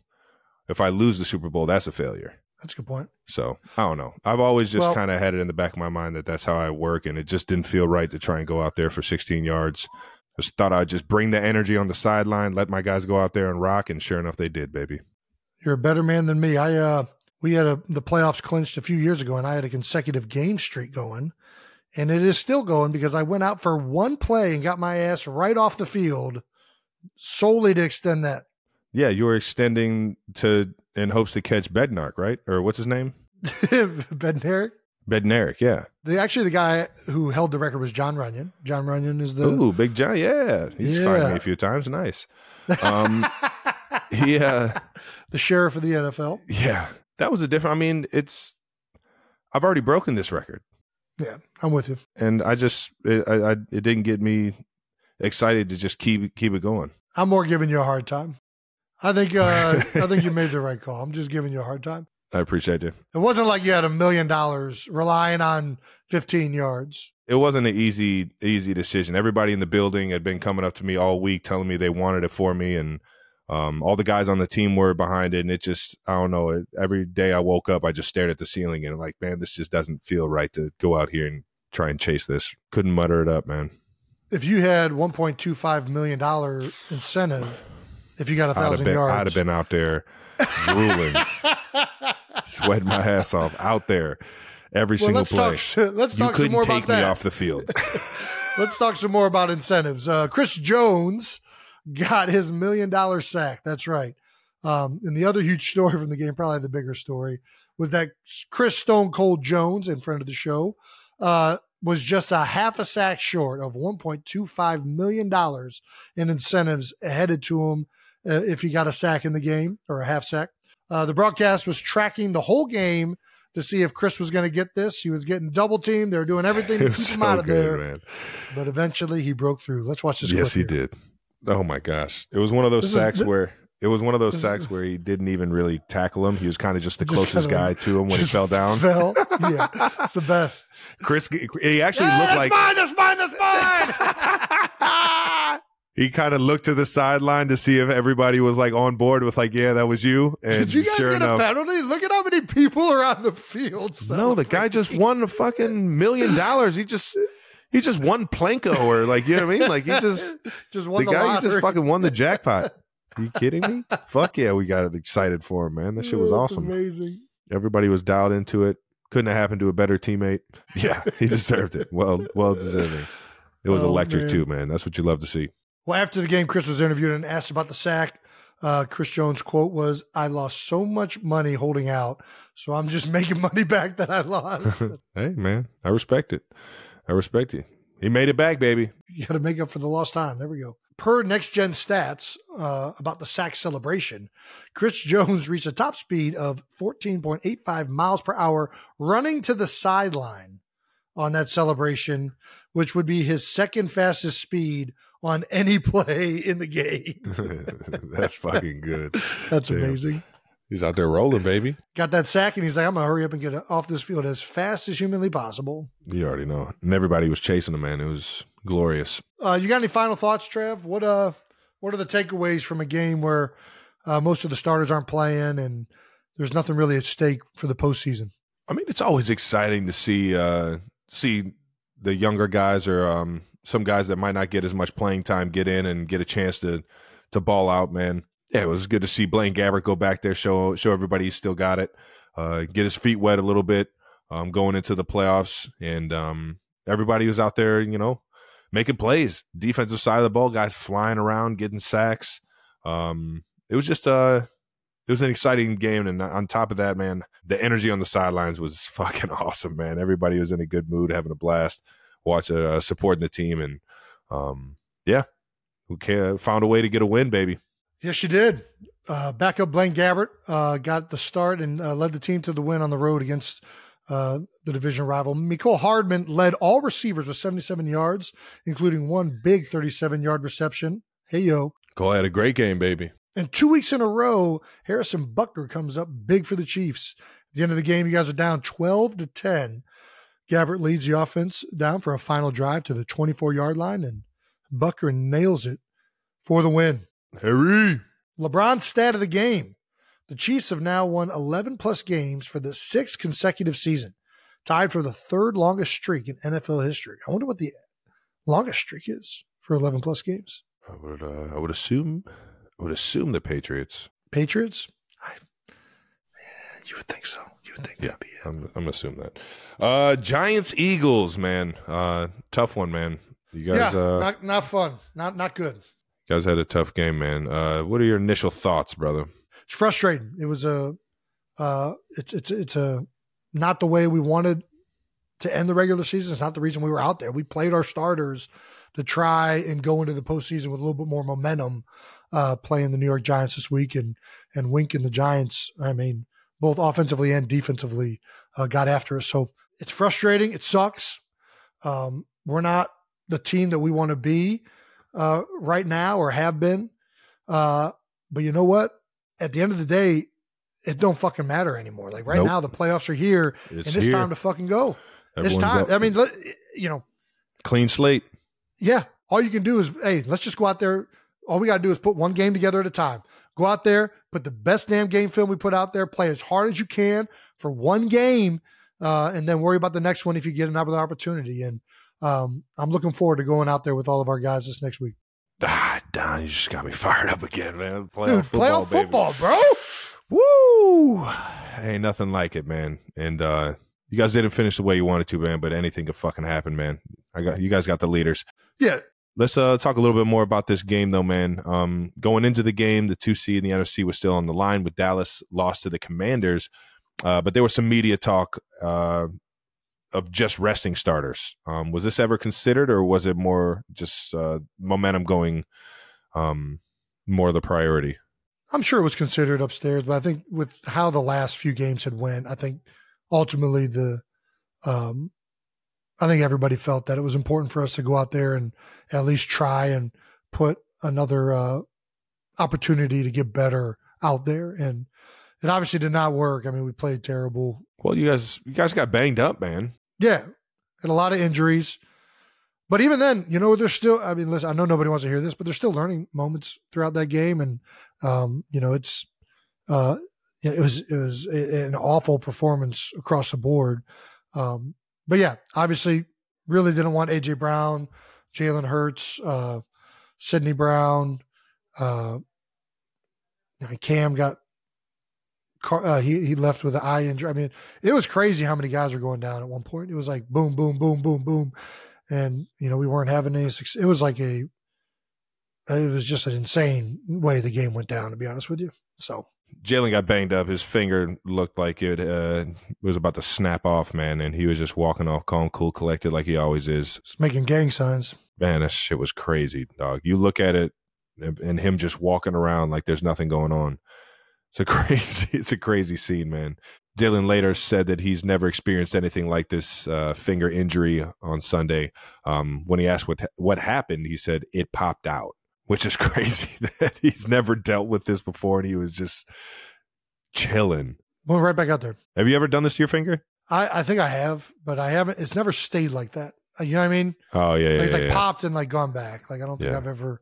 if I lose the Super Bowl, that's a failure. That's a good point. So I don't know. I've always just Well- kind of had it in the back of my mind that that's how I work, and it just didn't feel right to try and go out there for 16 yards. Just thought I'd just bring the energy on the sideline, let my guys go out there and rock, and sure enough, they did, baby. You're a better man than me. I uh we had a the playoffs clinched a few years ago and I had a consecutive game streak going. And it is still going because I went out for one play and got my ass right off the field solely to extend that. Yeah, you were extending to in hopes to catch Bednarik, right? Or what's his name? *laughs* Bednarik. Bednarik, yeah. The actually the guy who held the record was Jon Runyan. Jon Runyan is the Ooh, Big John, yeah. He's fired me a few times. Nice. Um, he, uh, *laughs* the sheriff of the NFL. yeah, that was a different. I mean, it's. I've already broken this record, Yeah, I'm with you. and I just it, I, I it didn't get me excited to just keep keep it going. I'm more giving you a hard time. I think uh, I think you *laughs* made the right call. I'm just giving you a hard time. I appreciate you. It wasn't like you had a million dollars relying on 15 yards. It wasn't an easy easy decision. Everybody in the building had been coming up to me all week, telling me they wanted it for me, and um, all the guys on the team were behind it. And it just I don't know. It, every day I woke up, I just stared at the ceiling and like, man, this just doesn't feel right to go out here and try and chase this. Couldn't mutter it up, man. If you had 1.25 million dollar incentive, if you got a I'd have thousand been yards, I'd have been out there drooling, *laughs* sweating my ass off out there every well, single let's play. talk. Let's you talk some couldn't more take about me that. off the field. *laughs* *laughs* Let's talk some more about incentives. Uh, Chris Jones got his million dollar sack. That's right. Um, and the other huge story from the game, probably the bigger story, was that Chris Stone Cold Jones, in front of the show, uh, was just a half a sack short of $1.25 million in incentives headed to him uh, if he got a sack in the game or a half sack. Uh, the broadcast was tracking the whole game to see if Chris was going to get this. He was getting double teamed. They were doing everything *laughs* to keep was him out of good, there. man. But eventually he broke through. Let's watch this. Yes, he here. did. Oh my gosh, it was one of those This is sacks the- where it was one of those sacks where he didn't even really tackle him. He was kind of just the Just closest guy to him when he fell down. *laughs* Fell. Yeah, it's the best. Chris, he actually Yeah, looked that's like mine. That's mine. That's mine. *laughs* *laughs* he kind of looked to the sideline to see if everybody was like on board with like, yeah, that was you. And Did you guys sure get enough, a penalty? Look at how many people are on the field. no, the guy just won a fucking million dollars. He just he just won Plinko or like you know what I mean? Like he just just won the the, guy lottery. just fucking won the jackpot. Are you kidding me? Fuck yeah, we got it excited for him, man. That shit was awesome. Amazing. Everybody was dialed into it. Couldn't have happened to a better teammate. *laughs* Yeah, he deserved it. Well, well deserving. It was Oh, electric man. too, man. That's what you love to see. Well, after the game, Chris was interviewed and asked about the sack. Uh, Chris Jones' quote was, "I lost so much money holding out, so I'm just *laughs* making money back that I lost." *laughs* hey, man, I respect it. I respect it. He made it back, baby. you got to make up for the lost time. There we go. Per next gen stats uh, about the sack celebration, Chris *laughs* Jones reached a top speed of 14.85 miles per hour running to the sideline on that celebration, which would be his second fastest speed on any *laughs* play in the game. *laughs* That's fucking good. That's Damn. amazing. He's out there rolling, baby. Got that sack, and he's like, I'm going to hurry up and get off this field as fast as humanly possible. You already know. And everybody was chasing him, man. It was glorious. Uh, you got any final thoughts, Trev? What uh, what are the takeaways from a game where uh, most of the starters aren't playing and there's nothing really at stake for the postseason? I mean, it's always exciting to see uh see the younger guys or um some guys that might not get as much playing time get in and get a chance to to ball out, man. Yeah, it was good to see Blaine Gabbert go back there, show show everybody he's still got it, uh, get his feet wet a little bit, um, going into the playoffs, and um, everybody was out there, you know, making plays. Defensive side of the ball, guys flying around, getting sacks. Um, it was just uh it was an exciting game, and on top of that, man, the energy on the sidelines was *laughs* fucking awesome, man. Everybody was in a good mood, having a blast, watching, uh, supporting the team, and um, yeah, we ca- found a way to get a win, baby. Yes, you did. Uh, backup Blaine Gabbert uh, got the start and uh, led the team to the win on the road against uh, the division rival. Mecole Hardman led all receivers with 77 yards, including one big 37 yard reception. Hey, yo. Cole had a great game, baby. And two weeks in a row, Harrison Butker comes up big for the Chiefs. At the end of the game, you guys are down 12 to 10. Gabbert leads the offense down for a final drive to the 24 yard line, and Butker nails it for the win. Harry. LeBron's stat of the game. The Chiefs have now won 11 plus games for the sixth consecutive season, tied for the third longest streak in NFL history. I wonder what the longest streak is for 11 plus games. I would uh, I would assume I would assume the Patriots. Patriots? I, yeah, you would think so. You would think Yeah, that'd be it. I'm I'm assuming that. Uh Giants Eagles, man. Uh tough one, man. You guys yeah, uh not not fun. Not not good. Guys had a tough game, man. Uh what are your initial thoughts, brother? It's frustrating. It was a uh it's it's it's a not the way we wanted to end the regular season. It's not the reason we were out there. We played our starters to try and go into the postseason with a little bit more momentum, uh, playing the New York Giants this week and and winking the Giants. I mean, both offensively and defensively, uh, got after us. So it's frustrating. It sucks. Um, we're not the team that we want to be uh, right now or have been. Uh, but you know what? At the end of the day, it don't fucking matter anymore. Like right Nope. now, the playoffs are here, It's and it's here. time to fucking go. it's time. up. I mean, let, you know, clean slate. yeah. All you can do is, hey, let's just go out there. All we got to do is put one game together at a time. Go out there, put the best damn game film we put out there, play as hard as you can for one game, uh, and then worry about the next one if you get another opportunity. And um, I'm looking forward to going out there with all of our guys this next week. *sighs* Ah, Don, you just got me *laughs* fired up again, man. Playoff Dude, football, playoff baby. football, bro. *sighs* Woo! Ain't nothing like it, man. And uh you guys didn't finish the way you wanted to, man, but anything could fucking happen, man. I got you guys got the leaders. Yeah, Let's uh talk a little bit more about this game though, man. Um going into the game, the two seed in the NFC was still on the line with Dallas lost to the commanders. Uh, but there was some media talk uh of just resting starters. Um was this ever considered or was it more just uh momentum going um more the priority? I'm sure it was considered upstairs, but I think with how the last few games had went, I think ultimately the, um, I think everybody felt that it was important for us to go out there and at least try and put another uh, opportunity to get better out there, and it obviously did not work. I mean, we played terrible. Well, you guys you guys got banged up, man. Yeah, and a lot of injuries. But even then, you know, there's still, I mean, listen, I know nobody wants to hear this, but there's still learning moments throughout that game. And, um, you know, it's, uh, it was, it was an awful performance across the board. Um, but yeah, obviously really didn't want AJ Brown, Jalen Hurts, uh, Sydney Brown, uh, I mean, Cam got, uh, he, he left with an eye injury. I mean, it was crazy how many guys were going down at one point. It was like boom, boom, boom, boom, boom, and you know we weren't having any success. It was like a, it was just an insane way the game went down. To be honest with you, so Jalen got banged up. His finger looked like it uh, was about to snap off, man, and he was just walking off calm, cool, collected like he always is. just making gang signs. Man, that shit was crazy, dog. You look at it and, and him just walking around like there's nothing going on. It's a *laughs* crazy, it's a crazy scene, man. Dylan later said that he's never experienced anything like this uh, finger injury on Sunday. Um, when he asked what what happened, he said it popped out, which is *laughs* crazy that he's never dealt with this before, and he was just chilling. Went right back out there. Have you ever done this to your finger? I, I think I have, but I haven't. It's never stayed like that. Uh, You know what I mean? Oh yeah, yeah, Like, it's yeah, like yeah. popped and like gone back. Like I don't think Yeah. I've ever.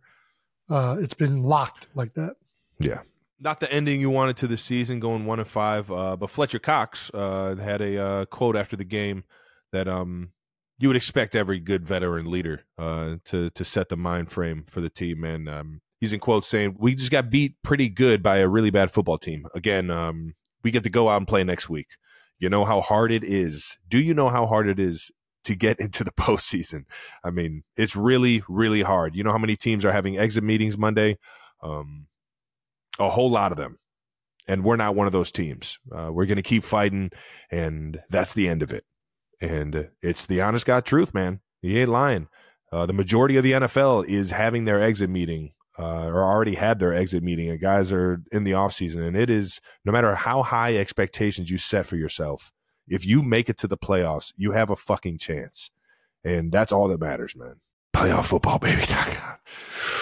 Uh, it's been locked like that. Yeah. Not the ending you wanted to the season, going one and five. Uh, but Fletcher Cox uh, had a uh, quote after the game that um, you would expect every good veteran leader uh, to to set the mind frame for the team. And um, he's in quotes saying, "We just got beat pretty good by a really bad football team. Again, um, we get to go out and play next week. You know how hard it is. Do you know how hard it is to get *laughs* into the postseason? I mean, it's really, really hard. You know how many teams are having exit meetings Monday? Um, a whole lot of them. And we're not one of those teams. Uh, we're going to keep fighting, and that's the end of it. And it's the honest God truth, man. He ain't lying. Uh, the majority of the NFL is having their exit meeting uh, or already had their exit meeting, and guys are in the offseason. And it is no matter how high expectations you set for yourself, if you make it to the playoffs, you have a fucking chance. And that's all that matters, man. Playoff football, baby. *laughs*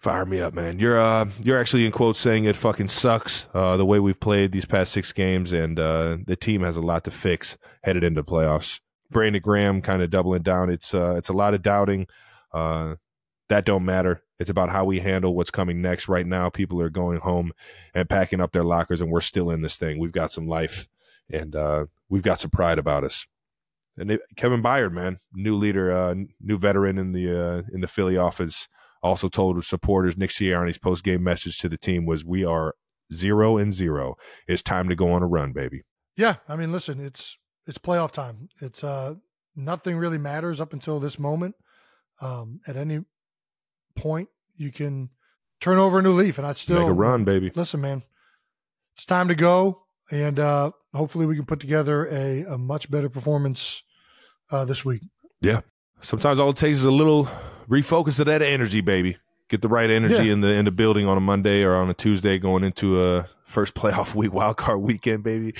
Fire me up, man. You're uh you're actually in quotes saying it fucking sucks uh the way we've played these past six games and uh the team has a lot to fix headed into playoffs. Brandon Graham kind of doubling down. It's uh, it's a lot of doubting. Uh, that don't matter. It's about how we handle what's coming next. Right now, people are going home and packing up their lockers, and we're still in this thing. We've got some life, and uh, we've got some pride about us. And Kevin Byard, man, new leader, uh, new veteran in the uh, in the Philly office, also told supporters Nick Sirianni's post game message to the team was, "We are zero and zero. It's time to go on a run, baby." Yeah, I mean, listen, it's it's playoff time. It's uh nothing really matters up until this moment. Um, at any point, you can turn over a new leaf, and I still make a run, baby. Listen, man, it's time to go, and uh, hopefully, we can put together a, a much better performance uh, this week. Yeah, sometimes all it takes is a little refocus of that energy, baby. Get the right energy yeah. in the in the building on a Monday or on a Tuesday, going into a first *laughs* playoff week, wild card weekend, baby.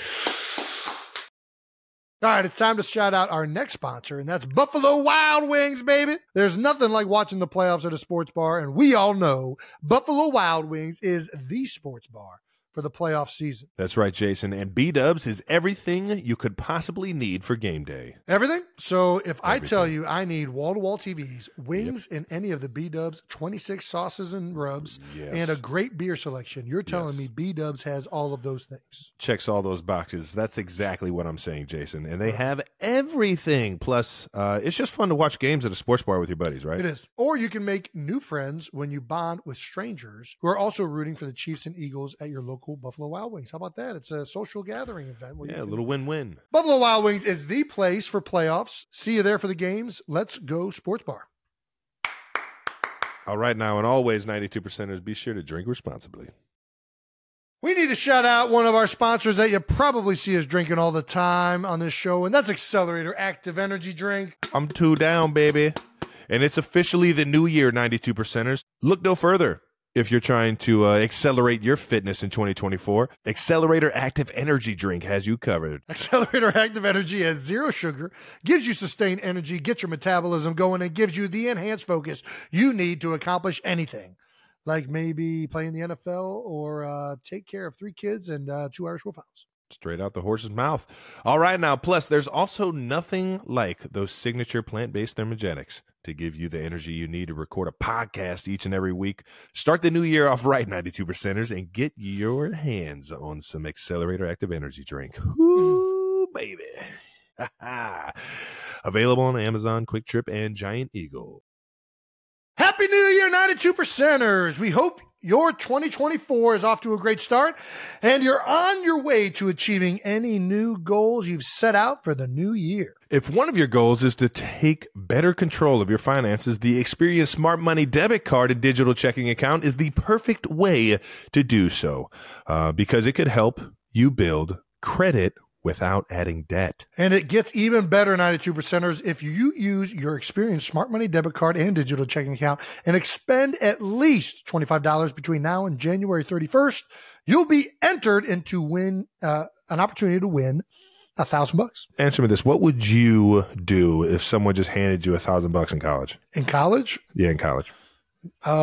All right, it's time to shout out our next sponsor, and that's Buffalo Wild Wings, baby. There's nothing like watching the playoffs at a sports bar, and we all know Buffalo Wild Wings is the sports bar for the playoff season. That's right, Jason. And B Dubs is everything you could possibly need for game day. Everything? So if everything. I tell you I need wall to wall TVs, wings yep. in any of the B Dubs 26 sauces and rubs, yes. and a great beer selection, you're telling yes. me B Dubs has all of those things. Checks all those boxes. That's exactly what I'm saying, Jason. And they have everything. Plus, uh, it's just fun to watch games at a sports bar with your buddies, right? It is. Or you can make new friends when you bond with strangers who are also rooting for the Chiefs and Eagles at your local local Buffalo Wild Wings. How about that? It's a social gathering event. yeah, a little win-win. Buffalo Wild Wings is the place for playoffs. See you there for the games. Let's go sports bar. All right, now and always, 92 percenters, be sure to drink responsibly. We need to shout out one of our sponsors that you probably see us drinking all the time on this show, and that's Accelerator Active Energy Drink. I'm two down, baby. And it's officially the new year, 92 percenters. Look no further if you're trying to uh, accelerate your fitness in 2024, Accelerator Active Energy Drink has you covered. Accelerator Active Energy has zero sugar, gives you sustained energy, gets your metabolism going, and gives you the enhanced focus you need to accomplish anything. Like maybe playing the NFL or uh, take care of three kids and uh, two Irish Wolfhounds. Straight out the horse's mouth. All right, now, plus, there's also nothing like those signature plant based thermogenics to give you the energy you need to record a podcast each and every week. Start the new year off right, 92 percenters, and get your hands on some Accelerator Active Energy Drink. Ooh, baby. *laughs* Available on Amazon, QuikTrip, and Giant Eagle. Happy New Year, 92 percenters. We hope your 2024 is off to a great start and you're on your way to achieving any new goals you've set out for the new year. If one of your goals is to take better control of your finances, the Experian Smart Money debit card and digital checking account is the perfect way to do so uh, because it could help you build credit without adding debt. And it gets even better, 92 percenters, if you use your Experian Smart Money debit card and digital checking account and expend at least $25 between now and January 31st, you'll be entered into win uh, an opportunity to win a thousand bucks. Answer me this: What would you do if someone just handed you a thousand bucks in college? In college? Yeah, in college. Um,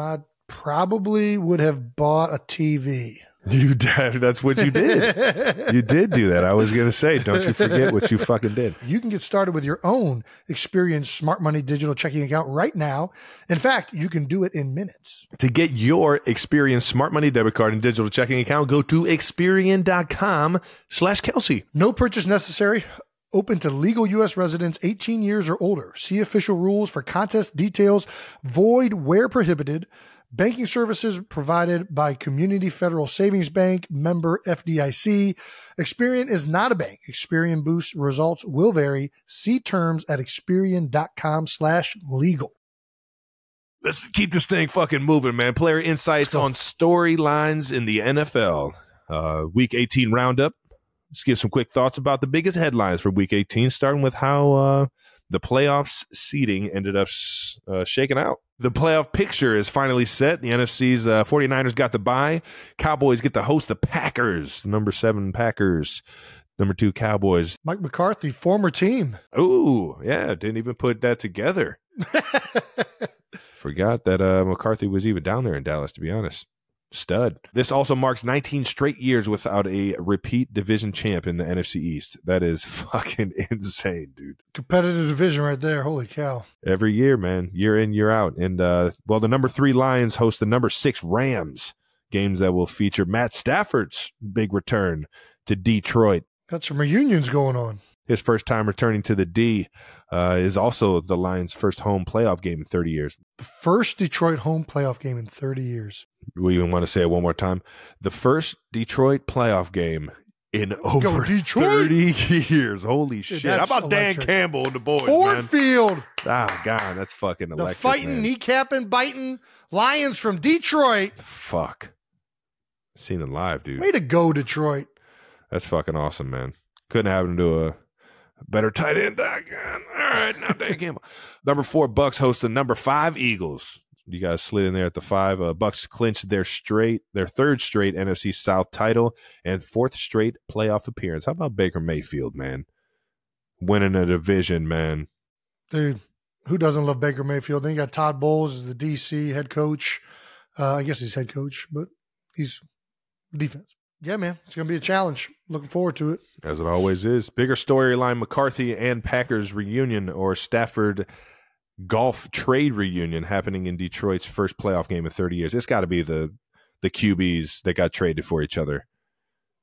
I probably would have bought a TV. You did. That's what you did. you did do that. I was going to say, don't you forget what you fucking did. You can get started with your own Experian Smart Money digital checking account right now. In fact, you can do it in minutes. To get your Experian Smart Money debit card and digital checking account, go to Experian.com slash Kelce. No purchase necessary. Open to legal U.S. residents 18 years or older. See official rules for contest details. Void where prohibited. Banking services provided by Community Federal Savings Bank, member FDIC. Experian is not a bank. Experian Boost results will vary. See terms at experian.com slash legal. Let's keep this thing fucking moving, man. Player insights on storylines in the NFL. Uh, week 18 roundup. Let's give some quick thoughts about the biggest headlines for week 18, starting with how uh, the playoffs seeding ended up uh, shaking out. The playoff picture is finally set. The NFC's uh, 49ers got the bye. Cowboys get to host the Packers, number seven Packers, number two Cowboys. Mike McCarthy, former team. Ooh, yeah, didn't even put that together. *laughs* Forgot that uh, McCarthy was even down there in Dallas, to be honest. Stud. This also marks 19 straight years without a repeat division champ in the NFC East. That is *laughs* fucking insane, dude. Competitive division right there. Holy cow. Every year, man, year in, year out. And, uh, well, the number three Lions host the number six Rams, games that will feature Matt Stafford's big return to Detroit. Got some reunions going on. His first time returning to the D uh, is also the Lions' first home playoff game in 30 years. The first Detroit home playoff game in 30 years. We even want to say it one more time. The first Detroit playoff game in over Detroit. 30 years. Holy shit. How about Dan. Campbell and the boys, Ford man? Field. Oh, God, that's fucking The fighting, man. kneecapping, biting Lions from Detroit. Fuck. Seen it live, dude. Way to go, Detroit. That's fucking awesome, man. Couldn't happen to a better tight end. Again. All right, now Dan Campbell. number four, Bucs host the number five Eagles. You guys slid in there at the five. Uh, Bucs clinched their straight, their third straight NFC South title and fourth straight playoff appearance. How about Baker Mayfield, man? Winning a division, man. Dude, who doesn't love Baker Mayfield? Then you got Todd Bowles the DC head coach. Uh, I guess he's head coach, but he's defense. Yeah, man, it's going to be a challenge. Looking forward to it. As it always is. Bigger storyline McCarthy and Packers reunion or Stafford Goff trade reunion happening in Detroit's first playoff game in 30 years. It's got to be the the QBs that got traded for each other,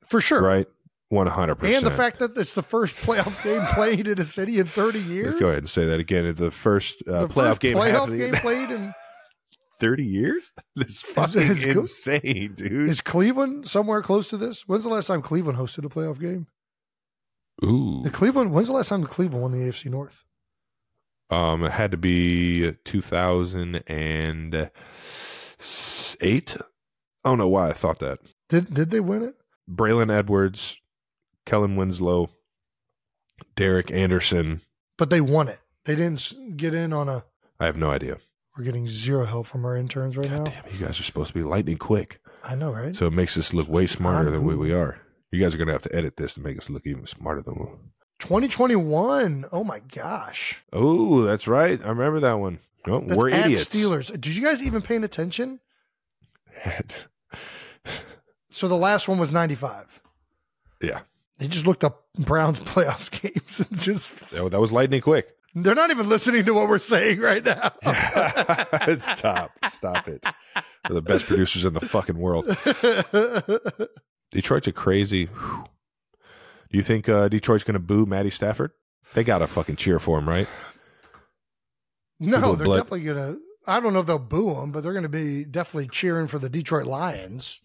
For sure. right? 100%. And the fact that it's the first playoff game played in a city in 30 years. Go ahead and say that again. The first uh, The playoff first game playoff game in played in 30 years? *laughs* This fucking is insane, dude. Is Cleveland somewhere close to this? When's the last time Cleveland hosted a playoff game? Ooh. The Cleveland. When's the last time the Cleveland won the AFC North? Um, it had to be 2008. I don't know why I thought that. Did did they win it? Braylon Edwards, Kellen Winslow, Derek Anderson. But they won it. They didn't get in on a. I have no idea. We're getting zero help from our interns right now. Damn, you guys are supposed to be lightning quick. I know, right? So it makes us look way smarter than we, we are. You guys are going to have to edit this to make us look even smarter than we 2021. Oh my gosh. Oh, that's right. I remember that one. Oh, That's we're at idiots. Steelers. Did you guys even paying attention? So the last one was 95. yeah. They just looked up Browns *laughs* playoff games and just That, that was lightning quick. They're not even listening to what we're saying right now. *laughs* Stop. *laughs* Stop it. They're the best producers in the fucking world. *laughs* Detroit's a crazy. whew. Do you think uh, Detroit's going to boo Matty Stafford? They got to fucking cheer for him, right? no, they're blood- definitely gonna. I don't know if they'll boo him, but they're gonna be definitely cheering for the Detroit Lions.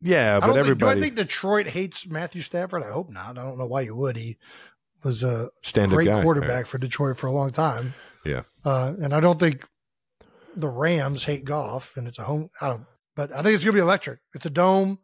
Yeah, I but don't think, do everybody I think Detroit hates Matthew Stafford? I hope not. I don't know why you would. He was a great guy. quarterback for Detroit for a long time. Yeah. Uh, and I don't think the Rams hate Goff, and it's a home. I don't, but I think it's gonna be electric. It's a dome,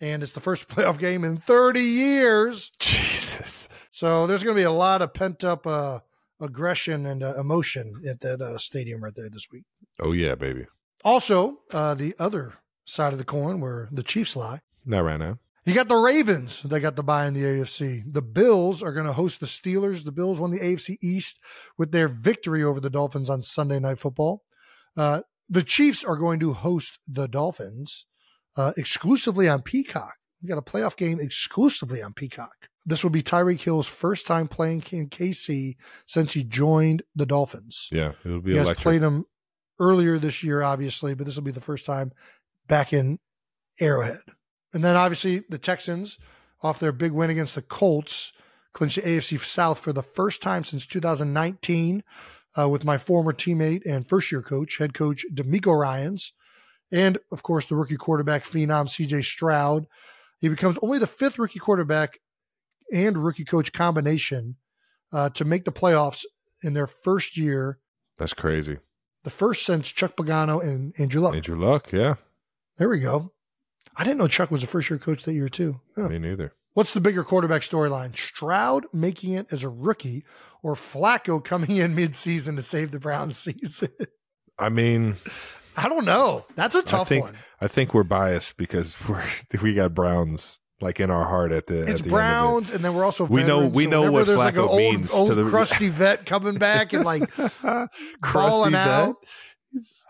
and it's the first *laughs* playoff game in 30 years. Jesus. So there's gonna be a lot of pent up uh, aggression and uh, emotion at that uh, stadium right there this week. Oh yeah, baby. Also, uh, the other side of the coin where the Chiefs lie. Not right now. You got the Ravens. They got the bye in the AFC. The Bills are going to host the Steelers. The Bills won the AFC East with their victory over the Dolphins on Sunday Night Football. Uh, the Chiefs are going to host the Dolphins uh, exclusively on Peacock. We got a playoff game exclusively on Peacock. This will be Tyreek Hill's first time playing in KC since he joined the Dolphins. Yeah, it'll be He has played him earlier this year, obviously, but this will be the first time back in Arrowhead. And then obviously the Texans, off their big win against the Colts, clinched the AFC South for the first time since 2019 uh, with my former teammate and first year coach, head coach DeMeco Ryans, and of course the rookie quarterback phenom CJ Stroud. He becomes only the fifth rookie quarterback and rookie coach combination uh, to make the playoffs in their first year That's crazy. the first since Chuck Pagano and Andrew Luck. Andrew Luck, yeah. There we go. I didn't know Chuck was a first year coach that year too. Huh. Me neither. What's the bigger quarterback storyline? Stroud making it as a rookie or Flacco coming in midseason to save the Browns *laughs* season? I mean, I don't know. That's a tough think one. I think we're biased because we're *laughs* we got Browns like in our heart at the. It's at the end of it. Browns, and then we're also We know- we so know what there's like an Flacco old, means old to the- crusty vet coming back and like *laughs* Crusty vet. out.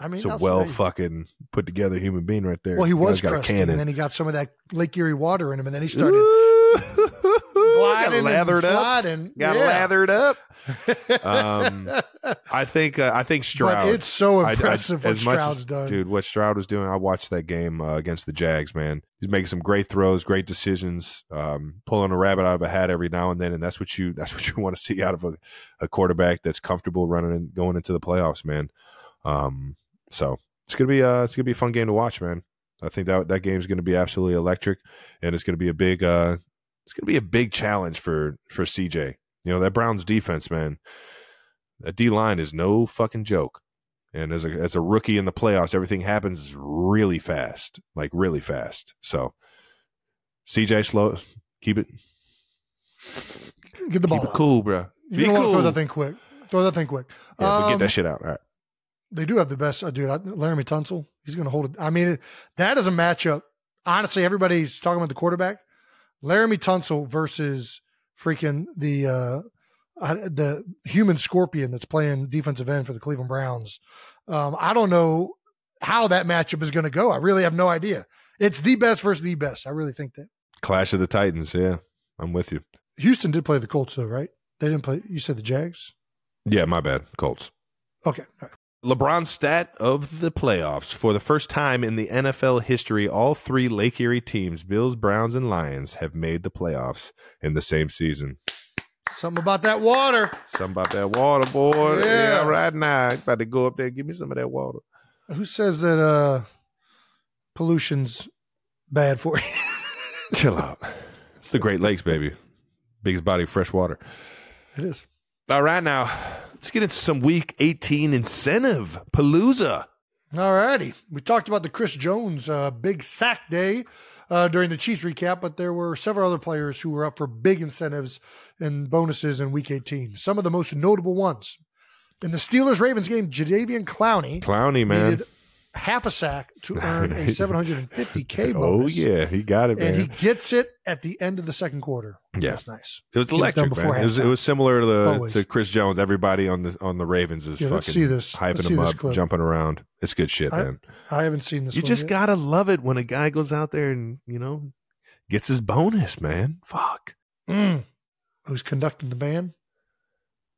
I mean, It's a well fucking put together human being right there. Well, he was got a crusty, and then he got some of that Lake Erie water in him, and then he started *laughs* got lathered up. Got yeah. lathered up. *laughs* Um, I think. Uh, I think Stroud. but it's so I- I- impressive what as much as- done. dude. What Stroud was doing, I watched that game uh, against the Jags. Man, he's making some great throws, great decisions, um, pulling a rabbit out of a hat every now and then, and that's what you that's what you *laughs* want to see out of a, a quarterback that's comfortable running and going into the playoffs, man. Um, so it's gonna be uh, it's gonna be a fun game to watch, man. I think that that game's gonna be absolutely electric, and it's gonna be a big uh, it's gonna be a big challenge for for CJ. You know that Browns defense, man. That D line is no fucking joke. And as a as a rookie in the playoffs, everything happens really fast, like really fast. So, CJ, slow, keep it, Get the ball. keep it out. cool, bro. You're Be gonna want to cool. throw that thing quick. Throw that thing quick. Yeah, but Um, get that shit out. All right. They do have the best, uh, dude. I- Laremy Tunsil. He's going to hold it. I mean, it, that is a matchup. Honestly, everybody's talking about the quarterback. Laremy Tunsil versus freaking the uh, uh, the human scorpion that's playing defensive end for the Cleveland Browns. Um, I don't know how that matchup is going to go. I really have no idea. It's the best versus the best. I really think that. Clash of the Titans. Yeah, I'm with you. Houston did play the Colts though, right? They didn't play. You said the Jags. Yeah, my bad. Colts. Okay. All right. LeBron's stat of the playoffs. For the first time in the NFL history, all three Lake Erie teams, Bills, Browns, and Lions, have made the playoffs in the same season. Something about that water. Something about that water, boy. Yeah. Yeah, right now. About to go up there and give me some of that water. Who says that uh, pollution's bad for you? *laughs* Chill out. It's the Great Lakes, baby. Biggest body of fresh water. it is. All right, now let's get into some Week 18 incentive palooza. All righty. We talked about the Chris Jones uh, big sack day uh, during the Chiefs recap, but there were several other players who were up for big incentives and bonuses in Week 18. Some of the most notable ones. In the Steelers Ravens game, Jadeveon Clowney Clowney man. needed half a sack to *laughs* earn a 750K bonus. Oh yeah, he got it, man. And he gets it at the end of the second quarter. Yeah. That's nice. it was electric, man. It was, it was similar to the, to Chris Jones. Everybody on the on the Ravens is Yeah, fucking see this. hyping Let's see him this up, clip. jumping around. It's good shit, I- man. I haven't seen this You just yet. gotta love it when a guy goes out there and you know gets his bonus, man. Fuck. Mm. Who's conducting the band?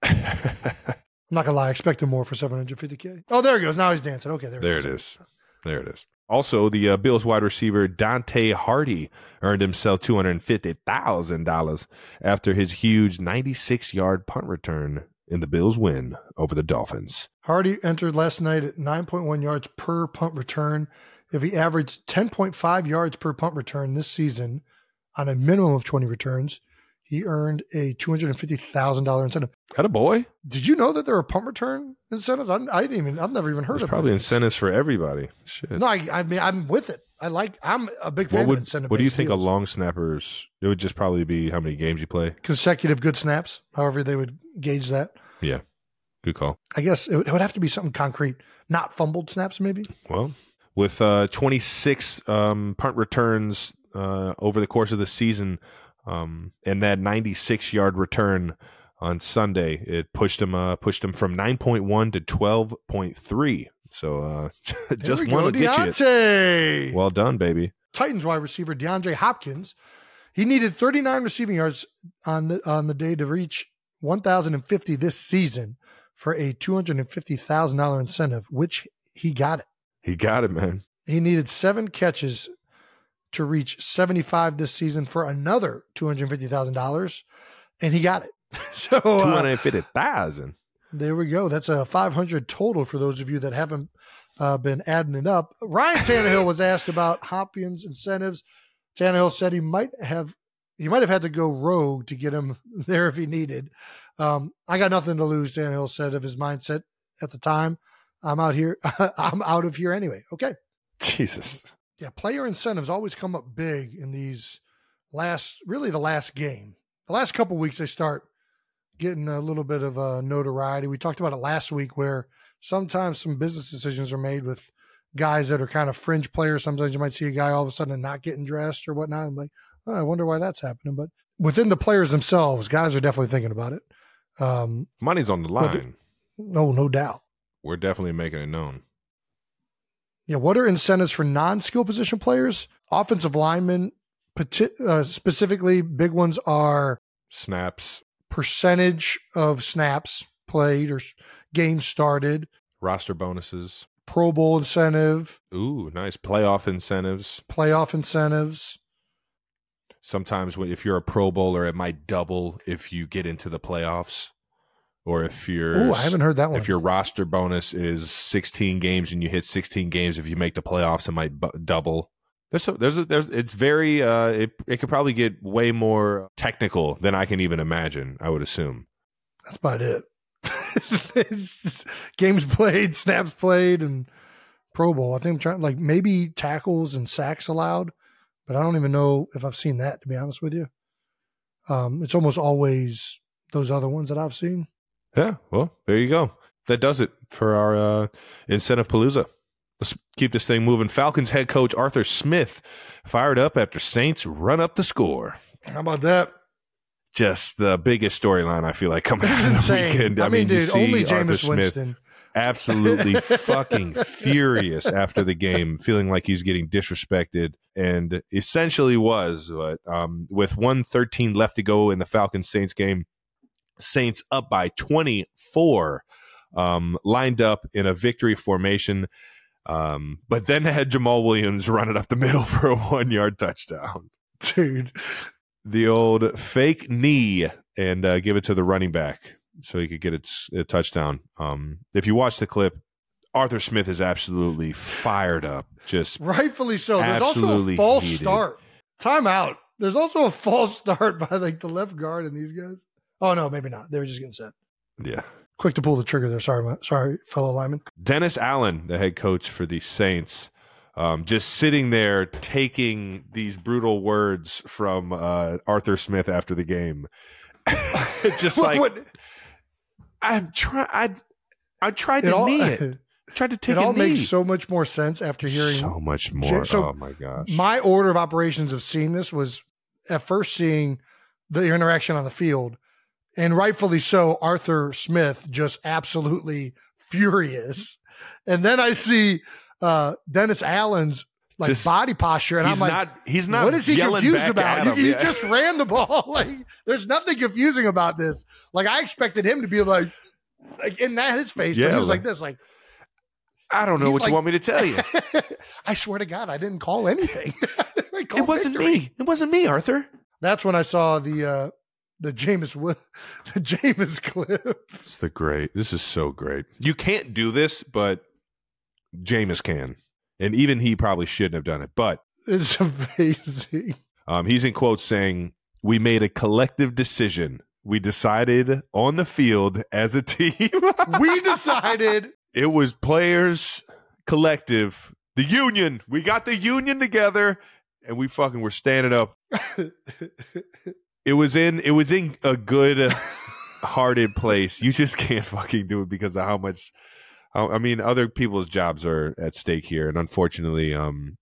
*laughs* I'm not gonna lie, I expected more for 750k. Oh, there he goes. Now he's dancing. Okay, there. There it is. There it is. Also, the uh, Bills wide receiver Deonte Harty earned himself two hundred fifty thousand dollars after his huge ninety-six yard punt return in the Bills' win over the Dolphins. Harty entered last night at 9.1 yards per punt return. If he averaged 10.5 yards per punt return this season on a minimum of 20 returns, he earned a $250,000 incentive. Got a boy. Did you know that there are punt return incentives? I, I didn't even. I've never even heard There's of probably incentives for everybody. Shit. No, I, I mean I'm with it. I like. I'm a big fan what of would incentive. what do you think a long snappers? It would just probably be how many games you play. consecutive good snaps? However, they would gauge that. Yeah. Good call. I guess it would, it would have to be something concrete, not fumbled snaps, maybe. Well, with uh, 26 um, punt returns uh, over the course of the season, um, and that 96 yard return on Sunday, it pushed him uh, pushed him from 9.1 to 12.3. So uh, *laughs* just one to get you. Well done, baby. Titans wide receiver DeAndre Hopkins. He needed 39 receiving yards on the on the day to reach 1,050 this season for a $250,000 incentive, which he got it. He got it, man. He needed seven catches to reach 75 this season for another $250,000, and he got it. *laughs* So uh, 250,000. there we go. That's a 500 total for those of you that haven't uh, been adding it up. Ryan Tannehill was asked about Hopkins incentives. Tannehill said he might have he might have had to go rogue to get him *laughs* there if he needed. Um, I got nothing to lose. Tannehill said of his mindset at the time. I'm out here. *laughs* I'm out of here anyway. Okay. Jesus. Yeah, player incentives always come up big in these last, really the last game. The last couple weeks, they start getting a little bit of a notoriety. We talked about it last week, where sometimes some business decisions are made with guys that are kind of fringe players. Sometimes you might see a guy all of a sudden not getting dressed or whatnot. I'm like, oh, I wonder why that's happening. But within the players themselves, guys are definitely thinking about it. Um, Money's on the- line. no, no doubt. We're definitely making it known. Yeah, what are incentives for non-skill position players? Offensive linemen, uh, specifically, big ones are snaps, percentage of snaps played or games started, roster bonuses, Pro Bowl incentive. Ooh, nice playoff incentives. Playoff incentives. Sometimes, if you're a Pro Bowler, it might double if you get into the playoffs or if your oh, I haven't heard that one. If your roster bonus is 16 games and you hit 16 games, if you make the playoffs, it might bu- double. There's a, there's a, there's it's very uh it it could probably get way more technical than I can even imagine. I would assume. That's about it. *laughs* games played, snaps played, and Pro Bowl. I think I'm trying like maybe tackles and sacks allowed, but I don't even know if I've seen that to be honest with you. Um, it's almost always those other ones that I've seen. Yeah, well, there you go. That does it for our uh, incentive palooza. Let's keep this thing moving. Falcons head coach Arthur Smith fired up after Saints run up the score. How about that? Just the biggest storyline I feel like coming out of the weekend. I, I mean, mean, dude, only Jameis Winston. Absolutely *laughs* fucking furious after the game, feeling like he's getting disrespected, and essentially was. But um, with 113 left to go in the Falcons Saints game, Saints up by 24, um, lined up in a victory formation. Um, but then had Jamaal Williams *laughs* run it up the middle for a one yard touchdown. Dude. The old fake knee and uh, give it to the running back so he could get its a touchdown. Um, if you watch the clip, Arthur Smith is absolutely fired up. Just rightfully so. There's also a false heated. start. Timeout. There's also a false start by like the left guard and these guys. Oh no, maybe not. They were just getting set. Yeah. Quick to pull the trigger there. Sorry, my, sorry, fellow lineman. Dennis Allen, the head coach for the Saints, um, just sitting there taking these brutal words from uh, Arthur Smith after the game. *laughs* just *laughs* like what? I'm trying. I I tried to all, knee it. I *laughs* tried to take it. all knee. makes so much more sense after hearing so much more. So oh my gosh! My order of operations of seeing this was at first seeing the interaction on the field and rightfully so, Arthur Smith just absolutely furious. And then I see uh, Dennis Allen's like just, body posture, and I'm like, not, he's not. What is he confused about? He, he just ran the ball. *laughs* Like, there's nothing confusing about this. Like, I expected him to be like, like in that his face, yeah, but he was like, like this, like. I don't know what like, you want me to tell you. *laughs* I swear to God, I didn't call anything. *laughs* it wasn't victory. me. It wasn't me, Arthur. That's when I saw the uh, the Jameis *laughs* the Jameis clip. It's the great. This is so great. You can't do this, but Jameis can, and even he probably shouldn't have done it. But it's *laughs* amazing. Um, he's in quotes saying, "We made a collective decision. We decided on the field as a *laughs* team. we decided it was players collective, the union. We got the union together." And we fucking were standing up it was in it was in a good hearted place. You just can't fucking do it because of how much. I mean, other people's jobs are at stake here, and unfortunately, um,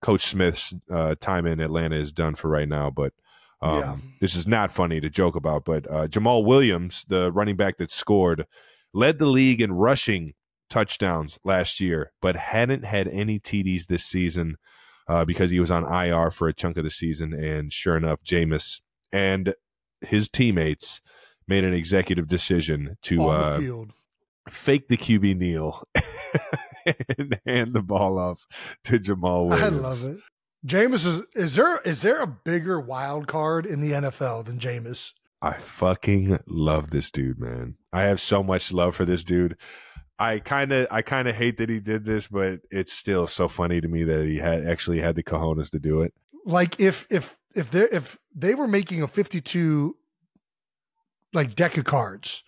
Coach Smith's uh, time in Atlanta is done for right now. But um, yeah. this is not funny to joke about. But uh, Jamaal Williams, the running back that scored, led the league in rushing touchdowns last year, but hadn't had any TDs this season uh, because he was on IR for a chunk of the season. And sure enough, Jameis and his teammates made an executive decision to uh, the fake the QB kneel *laughs* and hand the ball off to Jamaal Williams. I love it. Jameis is is there is there a bigger wild card in the NFL than Jameis? I fucking love this dude, man. I have so much love for this dude. I kind of I kind of hate that he did this, but it's still so funny to me that he had actually had the cojones to do it. Like if if if they if they were making a 52 like deck of cards,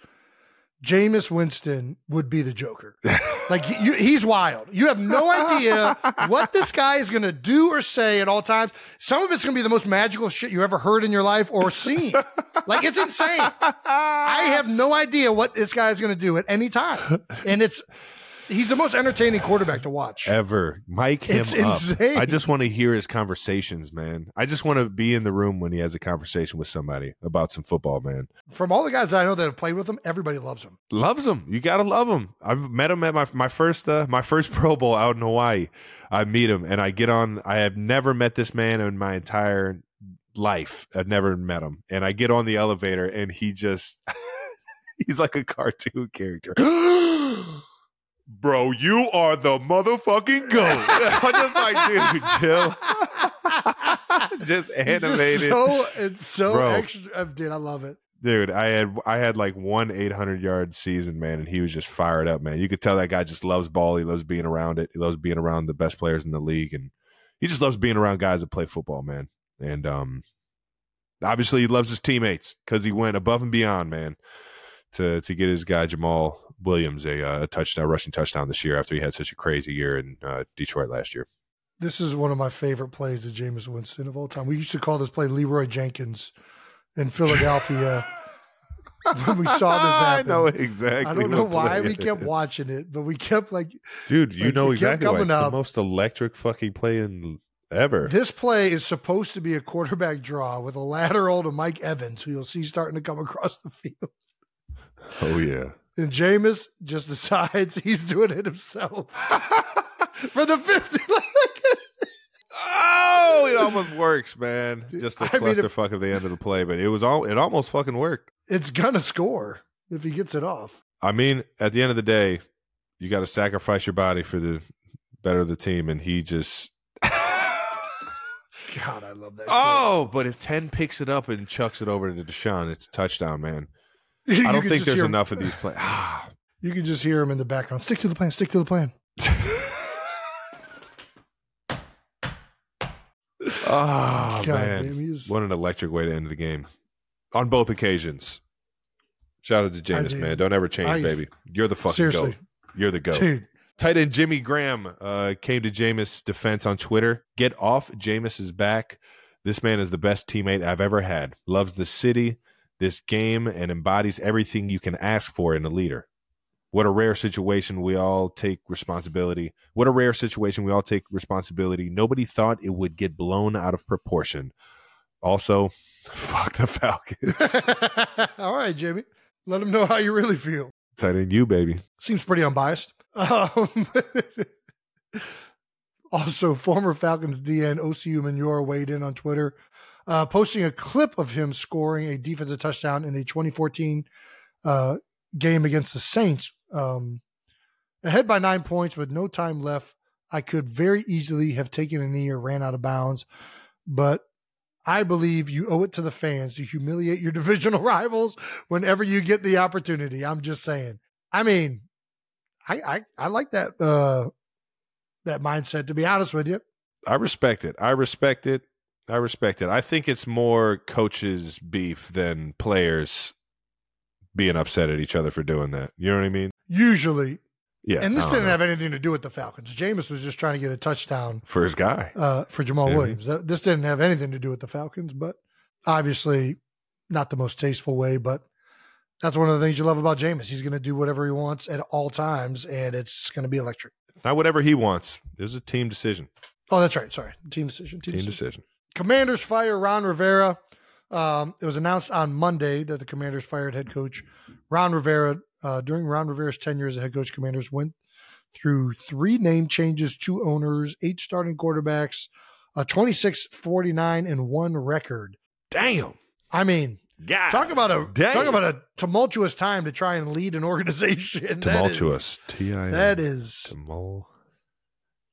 Jameis Winston would be the Joker. *laughs* like you, he's wild. You have no idea what this guy is going to do or say at all times. Some of it's going to be the most magical shit you ever heard in your life or seen. like it's insane. I have no idea what this guy is going to do at any time, and it's he's the most entertaining quarterback to watch. ever. Mike him It's up. insane. I just want to hear his conversations, man. I just want to be in the room when he has a conversation with somebody about some football, man. From all the guys that I know that have played with him, everybody loves him. Loves him. You gotta love him. I've met him at my my first uh, my first *laughs* Pro Bowl out in Hawaii. I meet him and I get on. I have never met this man in my entire life. I've never met him, and I get on the elevator and he just *laughs* he's like a cartoon character. *gasps* *gasps* *gasps* Bro, you are the motherfucking goat. *laughs* I'm just like, dude, chill. *laughs* just animated. just so it's so Bro. extra. uh, Dude, I love it. Dude, I had I had like one 800 yard season, man, and he was just fired up, man. You could tell that guy just loves ball. He loves being around it. He loves being around the best players in the league, and he just loves being around guys that play football, man. And um, obviously, he loves his teammates because he went above and beyond, man, to to get his guy Jamaal Williams a, uh, a touchdown, rushing touchdown this year after he had such a crazy year in uh, Detroit last year. This is one of my favorite plays of Jameis Winston of all time. We used to call this play Leeroy Jenkins in Philadelphia *laughs* when we saw this I happen. know exactly. I don't know why we kept is. watching it, but we kept like Dude, you Like, know exactly why. It's the most electric fucking play in ever. this play is supposed to be a quarterback draw with a lateral to Mike Evans, who you'll see starting to come across the field. oh yeah. And Jameis just *laughs* decides he's doing it himself *laughs* for the 50. *laughs* oh, it almost works, man. Just a I mean, clusterfuck at the end of the play, but it was all. It almost fucking worked. it's gonna score if he gets it off. I mean, at the end of the day, you got to sacrifice your body for the better of the team, and he just. God, I love that. oh, but if ten picks it up and chucks it over to Deshaun, it's a touchdown, man. *laughs* I don't think there's him- enough of these. Ah. *sighs* You can just hear him in the background. Stick to the plan. Stick to the plan. oh *laughs* God, man, damn, what an electric way to end the game on both occasions. Shout out to Jameis, man. Don't ever change, I- baby. You're the fucking seriously, goat. You're the goat. dude. Tight end Jimmy Graham uh, came to Jameis' defense on Twitter. Get off Jameis's back. This man is the best teammate I've ever had. Loves the city, this game, and embodies everything you can ask for in a leader. What a rare situation. We all take responsibility. What a rare situation. We all take responsibility. Nobody thought it would get blown out of proportion. Also, *laughs* fuck the Falcons. *laughs* All right, Jimmy. Let them know how you really feel. Tight end you, baby. Seems pretty unbiased. Um, *laughs* also, former Falcons DN Osi Umenyiora weighed in on Twitter, uh, posting a clip of him scoring a defensive touchdown in a 2014 uh, game against the Saints. Um, ahead by nine points with no time left, I could very easily have taken a knee or ran out of bounds, but I believe you owe it to the fans to humiliate your *laughs* divisional rivals whenever you get the opportunity. I'm just saying. I mean, I I, I like that uh that mindset to be honest with you. I respect it. I respect it. I respect it. I think it's more coaches' beef than players being upset at each other for doing that. You know what I mean? Usually, Yeah. and this didn't know. have anything to do with the Falcons. Jameis was just trying to get a touchdown for his guy. uh, for Jamaal Mhm. Williams. This didn't have anything to do with the Falcons, but obviously not the most tasteful way. But that's one of the things you love about Jameis. He's going to do whatever he wants at all times, and it's going to be electric. Not whatever he wants. This is a team decision. Oh, that's right. Sorry, team decision. Team, Team decision. decision. Commanders fire Ron Rivera. Um, it was announced on Monday that the Commanders fired head coach Ron Rivera. Uh, during Ron Rivera's tenure as a head coach, Commanders went through three name changes, two owners, eight starting quarterbacks, a 26 49 and one record. Damn. I mean, God. talk about a damn. talk about a tumultuous time to try and lead an organization. *laughs* Tumultuous. T I. That is Tumul.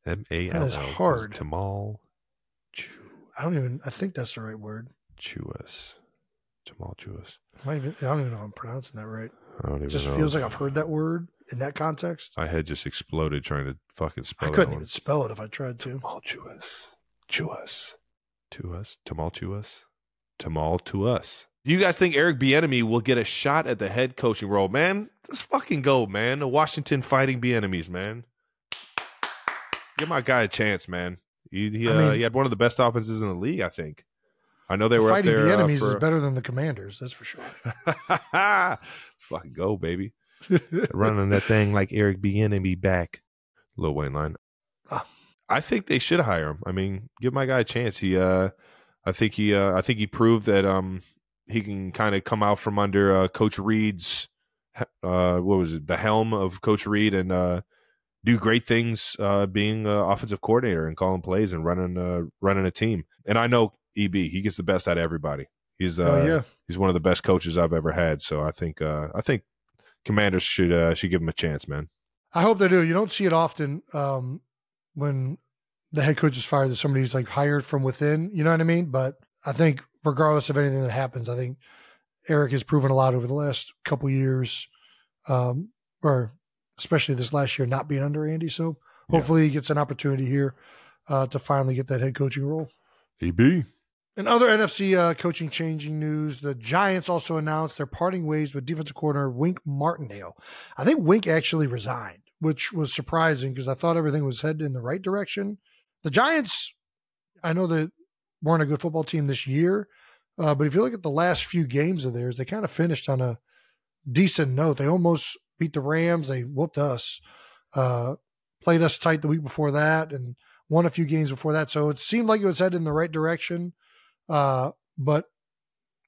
M A L That is hard. Tumul. I don't even I think that's the right word. Tumultuous. Tumultuous. I, even, I don't even know if I'm pronouncing that right. I don't even. It just know. feels like I've heard that word in that context. My head just exploded trying to fucking spell. It. I couldn't even spell it if I tried to. Tumultuous. Tuous. To us. Tumultuous. Tumultuous. Do you guys think Eric Bieniemy will get a shot at the head coaching role? Man, let's fucking go, man. The Washington fighting Bienemies, man. Give my guy a chance, man. He he, I uh, mean- he had one of the best offenses in the league, I think. I know they The were up fighting there. the uh, enemies for- is better than the commanders, that's for sure. *laughs* Let's fucking go, baby. *laughs* running that thing like Eric be back. Lil Wayne line. Ah. I think they should hire him. I mean, give my guy a chance. He, uh, I think he, uh, I think he proved that um, he can kind of come out from under uh, Coach Reid's uh, what was it, the helm of Coach Reed and uh, do great things uh, being uh, offensive coordinator and calling plays and running uh, running a team. And I know EB, he gets the best out of everybody. He's uh, oh, yeah. he's one of the best coaches I've ever had. So I think uh, I think Commanders should uh, should give him a chance, man. I hope they do. You don't see it often um, when the head coach is fired that somebody's like hired from within. You know what I mean? But I think regardless of anything that happens, I think Eric has proven a lot over the last couple years, um, or especially this last year not being under Andy. So hopefully yeah. he gets an opportunity here uh, to finally get that head coaching role. EB. In other NFC uh, coaching changing news, the Giants also announced they're parting ways with defensive coordinator Wink Martindale. I think Wink actually resigned, which was surprising because I thought everything was headed in the right direction. The Giants, I know they weren't a good football team this year, uh, but if you look at the last few games of theirs, they kind of finished on a decent note. They almost beat the Rams. They whooped us, uh, played us tight the week before that, and won a few games before that. So it seemed like it was headed in the right direction. Uh, but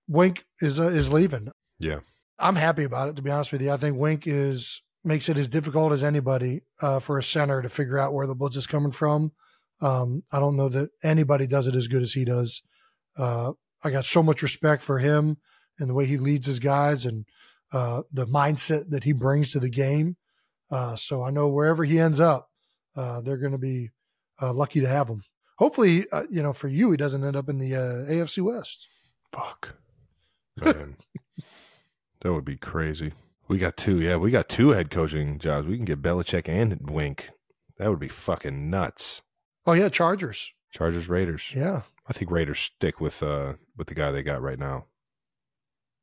Wink is uh, is leaving. Yeah, I'm happy about it. To be honest with you, I think Wink is makes it as difficult as anybody uh, for a center to figure out where the blitz is coming from. Um, I don't know that anybody does it as good as he does. Uh, I got so much respect for him and the way he leads his guys and uh, the mindset that he brings to the game. Uh, so I know wherever he ends up, uh, they're going to be uh, lucky to have him hopefully, uh, you know, for you, he doesn't end up in the uh, AFC West. Fuck, *laughs* man, that would be crazy. We got two, yeah, we got two head coaching jobs. We can get Belichick and Wink. That would be fucking nuts. Oh yeah, Chargers, Chargers, Raiders. Yeah, I think Raiders stick with uh with the guy they got right now.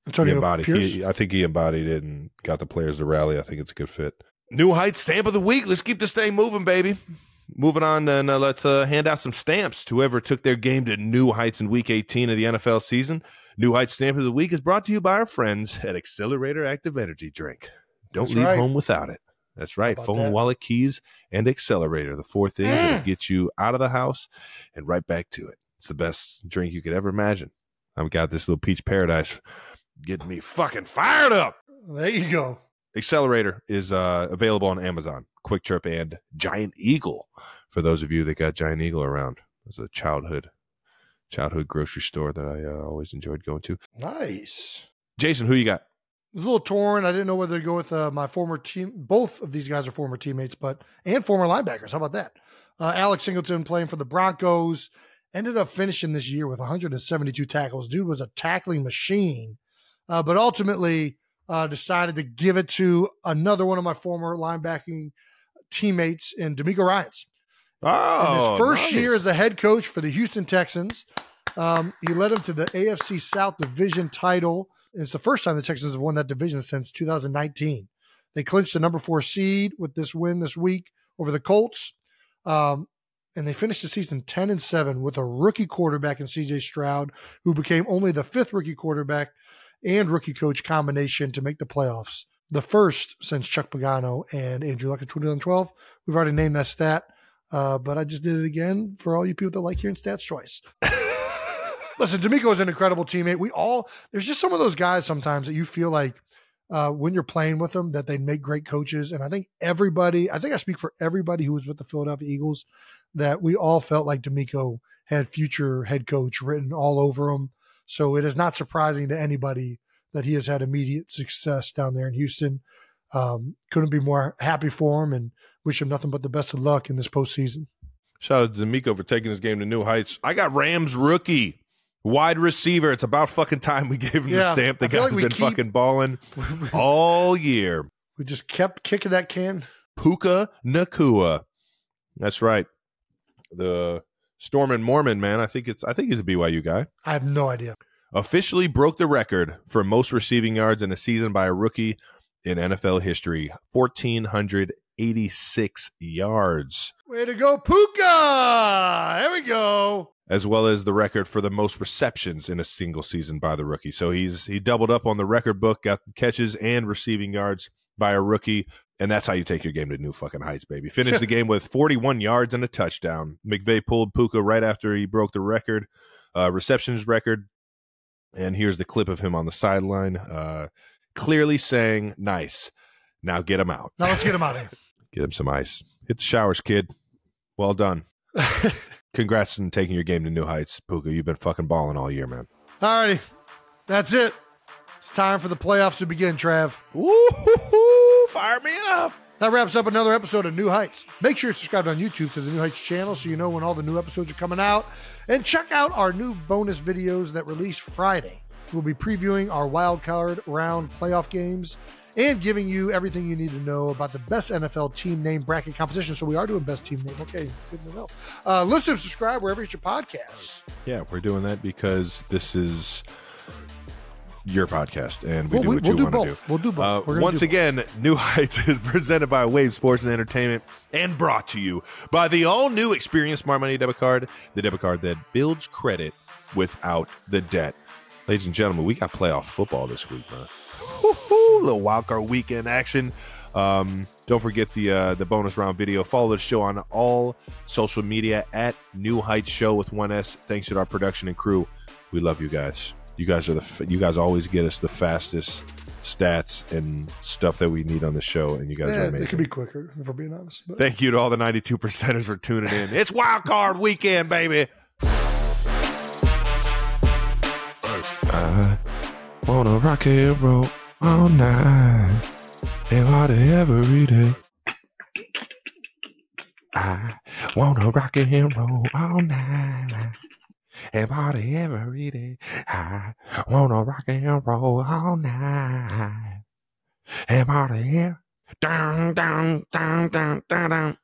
Antonio he embodied, Pierce. He, I think he embodied it and got the players to rally. I think it's a good fit. New Heights stamp of the week. Let's keep this thing moving, baby moving on, and uh, let's uh, hand out some stamps to whoever took their game to new heights in Week 18 of the NFL season. New Heights Stamp of the Week is brought to you by our friends at Accelerator Active Energy Drink. Don't That's leave right. home without it. That's right. Phone, that? wallet, keys, and accelerator. The four things that'll get you out of the house and right back to it. It's the best drink you could ever imagine. I've got this little peach paradise getting me fucking fired up. There you go. Accelerator is uh, available on Amazon, QuikTrip, and Giant Eagle. For those of you that got Giant Eagle around, it's a childhood childhood grocery store that I uh, always enjoyed going to. Nice. Jason, who you got? I was a little torn. I didn't know whether to go with uh, my former team. Both of these guys are former teammates, but and former linebackers. How about that? Uh, Alex Singleton playing for the Broncos ended up finishing this year with 172 tackles. Dude was a tackling machine, uh, but ultimately uh, decided to give it to another one of my former linebacking teammates in DeMeco Ryans. Oh, In his first nice. year as the head coach for the Houston Texans, um, he led them to the AFC South Division title. It's the first time the Texans have won that division since 2019. They clinched the number four seed with this win this week over the Colts. Um, and they finished the season 10 and 7 with a rookie quarterback in CJ Stroud, who became only the fifth rookie quarterback and rookie coach combination to make the playoffs. The first since Chuck Pagano and Andrew Luck in 2012. We've already named that stat, uh, but I just did it again for all you people that like hearing stats choice. *laughs* Listen, DeMeco is an incredible teammate. We all there's just some of those guys sometimes that you feel like uh, when you're playing with them that they make great coaches. And I think everybody, I think I speak for everybody who was with the Philadelphia Eagles, that we all felt like DeMeco had future head coach written all over him. So it is not surprising to anybody that he has had immediate success down there in Houston. Um, couldn't be more happy for him and wish him nothing but the best of luck in this postseason. Shout out to DeMeco for taking this game to new heights. I got Rams rookie. Wide receiver. It's about fucking time we gave him the stamp. The guy's like been keep- fucking balling *laughs* all year. we just kept kicking that can. Puka Nacua. That's right. The Storm and Mormon man. I think it's. I think he's a BYU guy. I have no idea. Officially broke the record for most receiving yards in a season by a rookie in NFL history. Fourteen hundred eighty-six yards, Way to go, Puka! There we go. as well as the record for the most receptions in a single season by the rookie. So he's he doubled up on the record book, got catches and receiving yards. By a rookie. And that's how you take your game to new fucking heights, baby. Finished the *laughs* game with 41 yards and a touchdown. McVay pulled Puka right after he broke the record, uh, receptions record. And here's the clip of him on the sideline, uh, clearly saying, Nice. Now get him out. Now let's get him out of here. *laughs* Get him some ice. Hit the showers, kid. Well done. *laughs* Congrats on taking your game to new heights, Puka. You've been fucking balling all year, man. Alrighty. That's it. It's time for the playoffs to begin, Trav. Woo! Fire me up. That wraps up another episode of New Heights. Make sure you're subscribed on YouTube to the New Heights channel so you know when all the new episodes are coming out. And check out our new bonus videos that release Friday. We'll be previewing our wild card round playoff games and giving you everything you need to know about the best NFL team name bracket competition. So we are doing best team name. Okay, good to know. Uh, listen, subscribe wherever you get your podcasts. Yeah, we're doing that because this is your podcast, and we Well, do we- what we'll you want to do. We'll do both. Uh, We're once do both. again, *laughs* New Heights is presented by Wave Sports and Entertainment and brought to you by the all-new Experian Smart Money debit card, the debit card that builds credit without the debt. Ladies and gentlemen, we got playoff football this week, man. Woo-hoo, little wild card weekend action. Um, don't forget the uh, the bonus round video. Follow the show on all social media at New Heights Show with one S. Thanks to our production and crew. We love you guys. You guys are the you guys always get us the fastest stats and stuff that we need on the show, and you guys are amazing. it could be quicker if we're being honest. But Thank you to all the 92 percenters for tuning in. It's wild card weekend, baby. I wanna rock and roll all night and party every day. I wanna rock and roll all night and party every day. I wanna rock and roll all night and party every down, down, down, down, down, down.